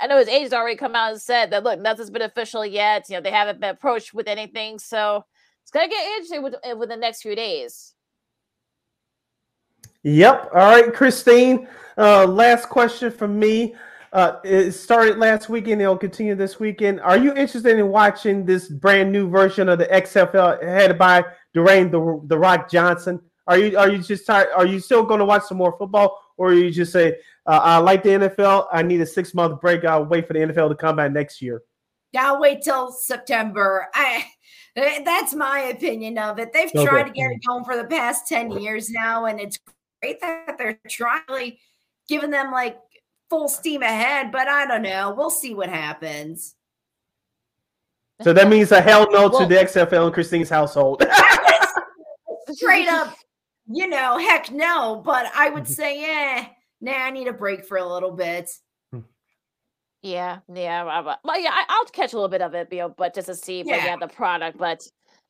I know his agent's already come out and said that, look, nothing's been official yet. You know, they haven't been approached with anything. So it's going to get interesting with, uh, with the next few days. Yep. All right, Christine. Uh, last question from me. Uh, it started last weekend. It'll continue this weekend. Are you interested in watching this brand new version of the XFL headed by Dwayne the, the Rock Johnson? Are you are you just tired? Are you still going to watch some more football, or you just say uh, I like the NFL? I need a six month break. I'll wait for the NFL to come back next year. I'll wait till September. I that's my opinion of it. They've tried to get it going for the past 10 years now, and it's great that they're trying really giving them like full steam ahead, but I don't know. We'll see what happens. So that means a hell no Well- to the XFL in Christine's household. Straight up, you know, heck no. But I would say, eh, nah, I need a break for a little bit. Yeah, yeah, I- I- well, yeah. I, I'll catch a little bit of it, you know, but just to see if I Yeah. the product. But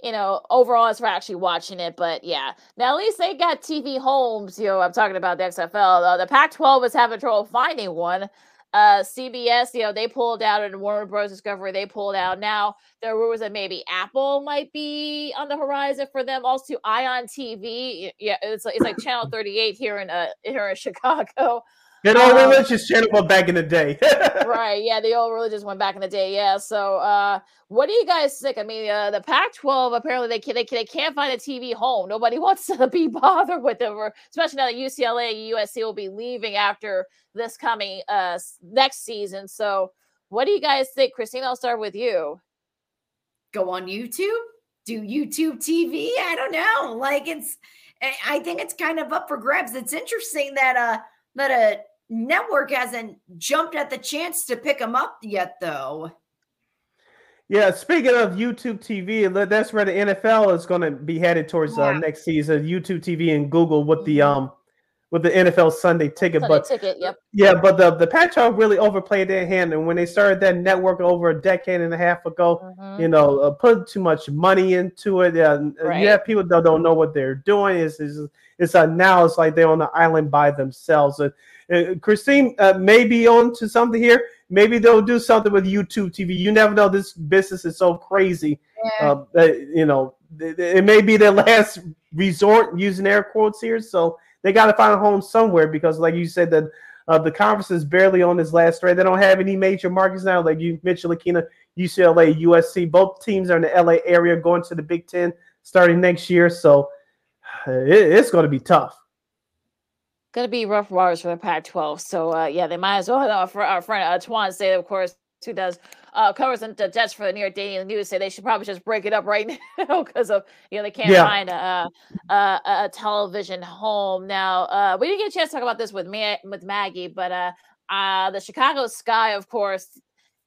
you know, overall, as for actually watching it, but yeah. Now at least they got TV homes. You know, I'm talking about the XFL. Uh, the Pac-12 is having trouble finding one. Uh, CBS, you know, they pulled out, and Warner Bros. Discovery, they pulled out. Now there are rumors that maybe Apple might be on the horizon for them. Also, Ion TV, yeah, it's it's like Channel 38 here in uh here in Chicago. Good old Um, religious channel but back in the day. right yeah the old religious one back in the day yeah so uh what do you guys think i mean uh, the pac 12 apparently they, can, they, can, they can't find a tv home nobody wants to be bothered with them or especially now that ucla and usc will be leaving after this coming uh next season so what do you guys think christine i'll start with you Go on YouTube, do YouTube TV. I don't know. Like it's, I- I think it's kind of up for grabs. It's interesting that uh that a network hasn't jumped at the chance to pick them up yet, though. Yeah, speaking of YouTube TV, that's where the NFL is going to be headed towards uh, next season. YouTube TV and Google with the um with the NFL Sunday ticket. Sunday but ticket, yep. yeah, but the the Pac-12 really overplayed their hand, and when they started that network over a decade and a half ago, Mhm. you know, uh, put too much money into it. Yeah, and, uh, Right. you have people that don't know what they're doing. It's it's, it's uh, now it's like they're on the island by themselves. And uh, Christine uh, may be on to something here. Maybe they'll do something with YouTube TV. You never know. This business is so crazy. Yeah. Uh, you know, th- it may be their last resort using air quotes here. So they got to find a home somewhere because, like you said, that uh, the conference is barely on this last thread. They don't have any major markets now. Like you mentioned, Lakina, UCLA, USC, both teams are in the LA area going to the Big Ten starting next year. So it, it's going to be tough. Gonna be rough waters for the Pac-12. So uh, yeah, they might as well. Uh, for our friend uh, Twan say, of course, who does uh, covers the the Jets for the New York Daily News, say they should probably just break it up right now because of you know they can't Yeah. find a, a a television home now. Uh, we didn't get a chance to talk about this with Ma- with Maggie, but uh, uh, the Chicago Sky, of course.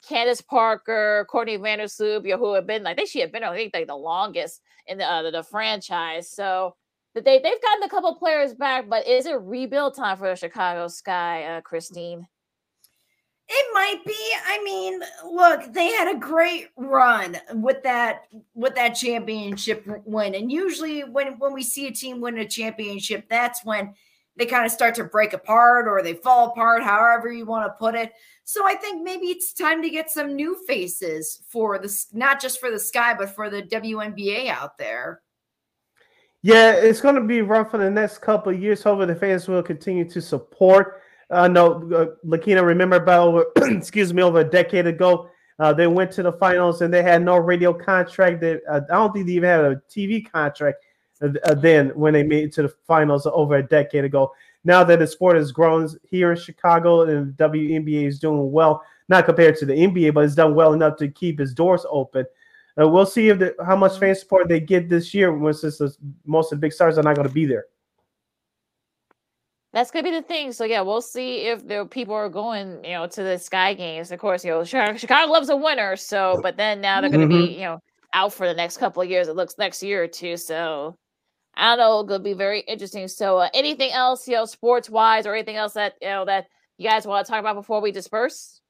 Candace Parker, Courtney Vandersloot, you know, who have been, I think she had been, I think, like the longest in the uh, the, the franchise. So that they they've gotten a couple players back, but is it rebuild time for the Chicago Sky, uh, Christine? It might be. I mean, look, they had a great run with that with that championship win. And usually when when we see a team win a championship, that's when they kind of start to break apart or they fall apart, however you want to put it. So I think maybe it's time to get some new faces for this not just for the sky, but for the WNBA out there. Yeah, it's going to be rough for the next couple of years. Hopefully, the fans will continue to support. I know, uh, Lakina, remember about over, excuse me, over a decade ago, uh, they went to the finals and they had no radio contract. They, uh, I don't think they even had a TV contract uh, uh, then when they made it to the finals over a decade ago. Now that the sport has grown here in Chicago and WNBA is doing well, not compared to the NBA, but it's done well enough to keep its doors open. Uh, we'll see if the, how much fan support they get this year. When since most of the big stars are not going to be there. That's gonna be the thing. So yeah, we'll see if the people are going, you know, to the Sky Games. Of course, you know, Chicago, loves a winner. So, but then now they're gonna be, Mhm. you know, out for the next couple of years. It looks next year or two. So I don't know. It's gonna be very interesting. So, uh, anything else, you know, sports wise, or anything else that you know that you guys want to talk about before we disperse?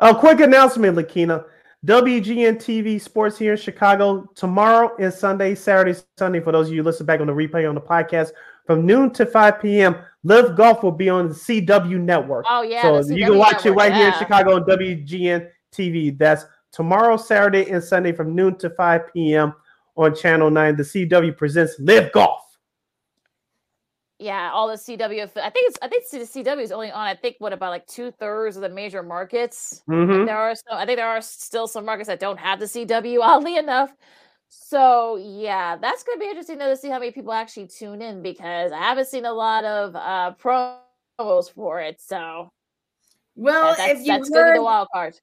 A quick announcement, Lakina. WGN TV Sports here in Chicago tomorrow and Sunday, Saturday, Sunday. For those of you who listen back on the replay on the podcast, from noon to 5 p.m. LIV Golf will be on the CW network. Oh, yeah, so you can watch it network, right here in. Chicago on WGN TV. That's tomorrow, Saturday, and Sunday from noon to 5 p.m. on Channel 9. The CW presents LIV Golf. Yeah, all the CW. I think it's. I think the CW is only on. I think what about like two thirds of the major markets. Like, Mhm. There are some. I think there are still some markets that don't have the CW. Oddly enough. So yeah, that's gonna be interesting though to see how many people actually tune in because I haven't seen a lot of uh promos for it. So Well, that- that's, if you that's gonna be heard, the wild card.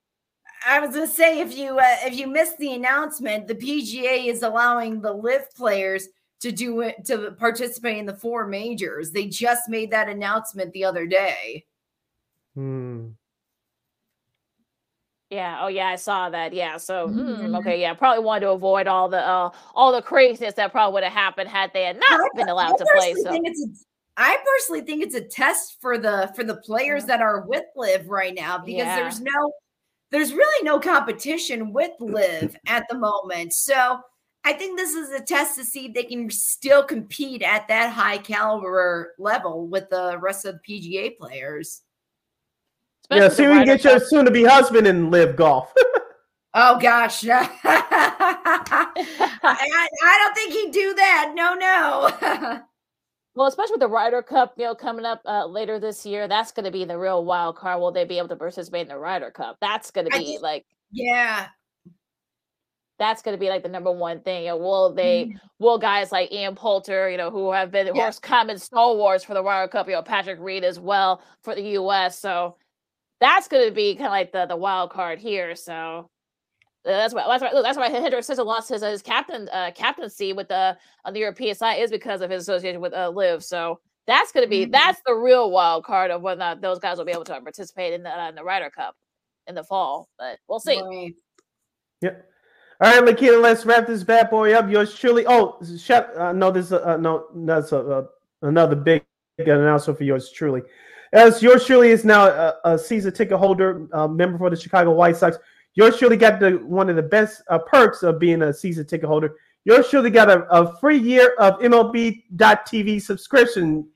I was gonna say if you uh, if you missed the announcement, the PGA is allowing the LIV players to do it to participate in the four majors. They just made that announcement the other day. Hmm. Yeah. Oh, yeah. I saw that. Yeah. So, mm, Mhm. okay. Yeah. Probably wanted to avoid all the uh, all the craziness that probably would have happened had they had not been allowed to play. So, think it's a, I personally think it's a test for the for the players that are with LIV right now because Yeah. there's no there's really no competition with LIV at the moment. So I think this is a test to see if they can still compete at that high caliber level with the rest of the PGA players. Yeah, see, we can get your soon to be husband and LIV golf. Oh gosh, I, I, I don't think he'd do that. No, no. well, especially with the Ryder Cup, you know, coming up uh, later this year, that's going to be the real wild card. Will they be able to participate in the Ryder Cup? That's going to be think- like yeah. That's going to be like the number one thing. And will they? Mm-hmm. Will guys like Ian Poulter, you know, who have been Yeah. horse common stalwarts for the Ryder Cup, you know, Patrick Reed as well for the U.S. So that's going to be kind of like the the wild card here. So uh, that's why that's why look, that's why Henrik Stenson lost his his captain uh, captaincy with the on the European side is because of his association with uh, LIV. So that's going to be Mhm. that's the real wild card of whether or not those guys will be able to participate in the uh, in the Ryder Cup in the fall. But we'll see. Right. Yep. All right, Lakita, let's wrap this bad boy up. Yours truly. Oh, shut. Uh, no, this. Uh, no, that's a, uh, another big an announcement for yours truly. As yours truly is now a, a season ticket holder, uh, member for the Chicago White Sox. Yours surely got the one of the best uh, perks of being a season ticket holder. Yours surely got a, a free year of MLB.TV subscription.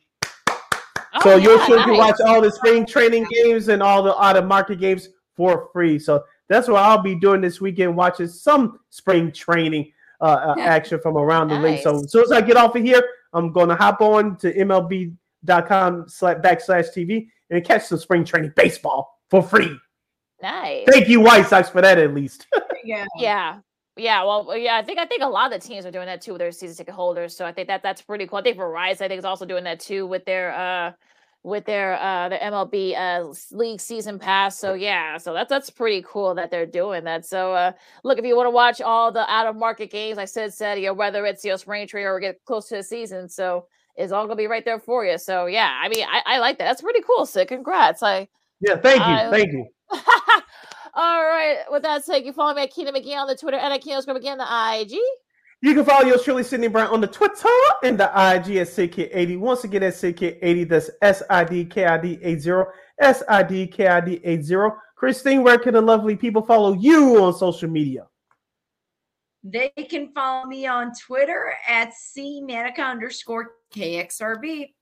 Oh, so yours yeah, surely can watch all the spring training games and all the out of market games for free. So that's what I'll be doing this weekend, watching some spring training uh, uh, action from around the league. So as soon as I get off of here, I'm going to hop on to MLB.com slash backslash TV and catch some spring training baseball for free. Nice. Thank you, White Sox, for that at least. Yeah. Yeah. Yeah, well, yeah, I think I think a lot of the teams are doing that too with their season ticket holders. So I think that that's pretty cool. I think Verizon, I think, is also doing that too with their uh with their uh their MLB uh league season pass. So yeah, so that's that's pretty cool that they're doing that. So uh look, if you want to watch all the out of market games, like Sid said, you know, whether it's you know spring training or get close to the season, so it's all gonna be right there for you. So yeah, I mean, I, I like that. That's pretty cool, Sid. Congrats. I Yeah, thank you. I- thank you. all right. With that said, you follow me at Keenan McGee on the Twitter and at Keenan McGee on the IG. You can follow yours truly, Sydney Brown, on the Twitter and the IG at SidKid80. Once again, that's SidKid80. That's S I D K I D 80. S I D K I D 80. Christine, where can the lovely people follow you on social media? They can follow me on Twitter at cmanica underscore KXRB.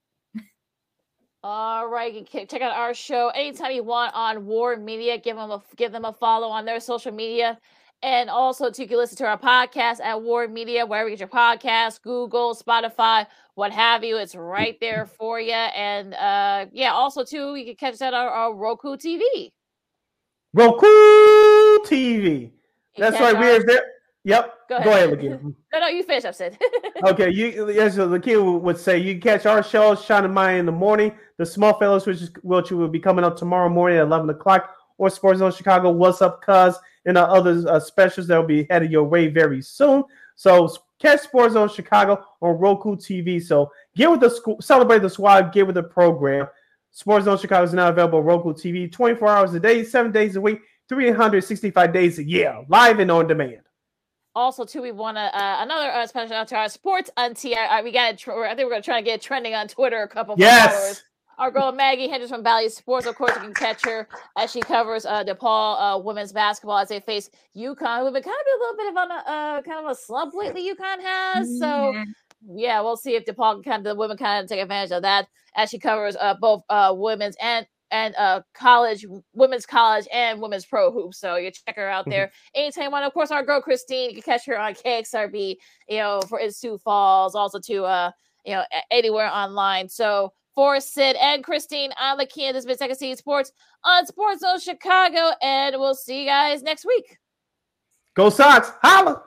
All right, you can check out our show anytime you want on War Media. Give them a give them a follow on their social media, and also too, you can listen to our podcast at War Media wherever you get your podcast, Google, Spotify, what have you. It's right there for you. And uh, yeah, also too, you can catch that on our Roku TV. Roku TV. That's right. We're there. Yep. Go Go ahead. ahead, again. No, no, you finish up, Sid. okay, you as the kid would say, you can catch our show, Shine and Mine in the morning. The Small Fellows, which is which will be coming up tomorrow morning at eleven o'clock, or Sports Zone Chicago. What's up, Cuz? And the other uh, specials that will be headed your way very soon. So catch Sports Zone Chicago on Roku TV. So get with the school, celebrate the squad, get with the program. Sports Zone Chicago is now available on Roku TV, twenty four hours a day, seven days a week, three hundred sixty five days a year, live and on demand. also too we want to uh, another uh, special out to our sports auntie uh, we got tr- i think we're gonna try to get trending on twitter a couple more Yes. followers our girl Maggie Hendricks from Bally Sports of course you can catch her as she covers uh depaul uh women's basketball as they face UConn, who've been kind of a little bit of on a uh, kind of a slump lately UConn has so yeah we'll see if depaul can kind of the women kind of take advantage of that as she covers uh both uh women's and and uh college women's college and women's pro hoops so you check her out there anytime you want. Of course, our girl Christine, you can catch her on KXRB, you know, for it's Sioux Falls, also to uh, you know, anywhere online. So for Sid and Christine, I'm Lakia. This has been Second City Sports on Sports Zone Chicago, and we'll see you guys next week. Go Sox! Holla!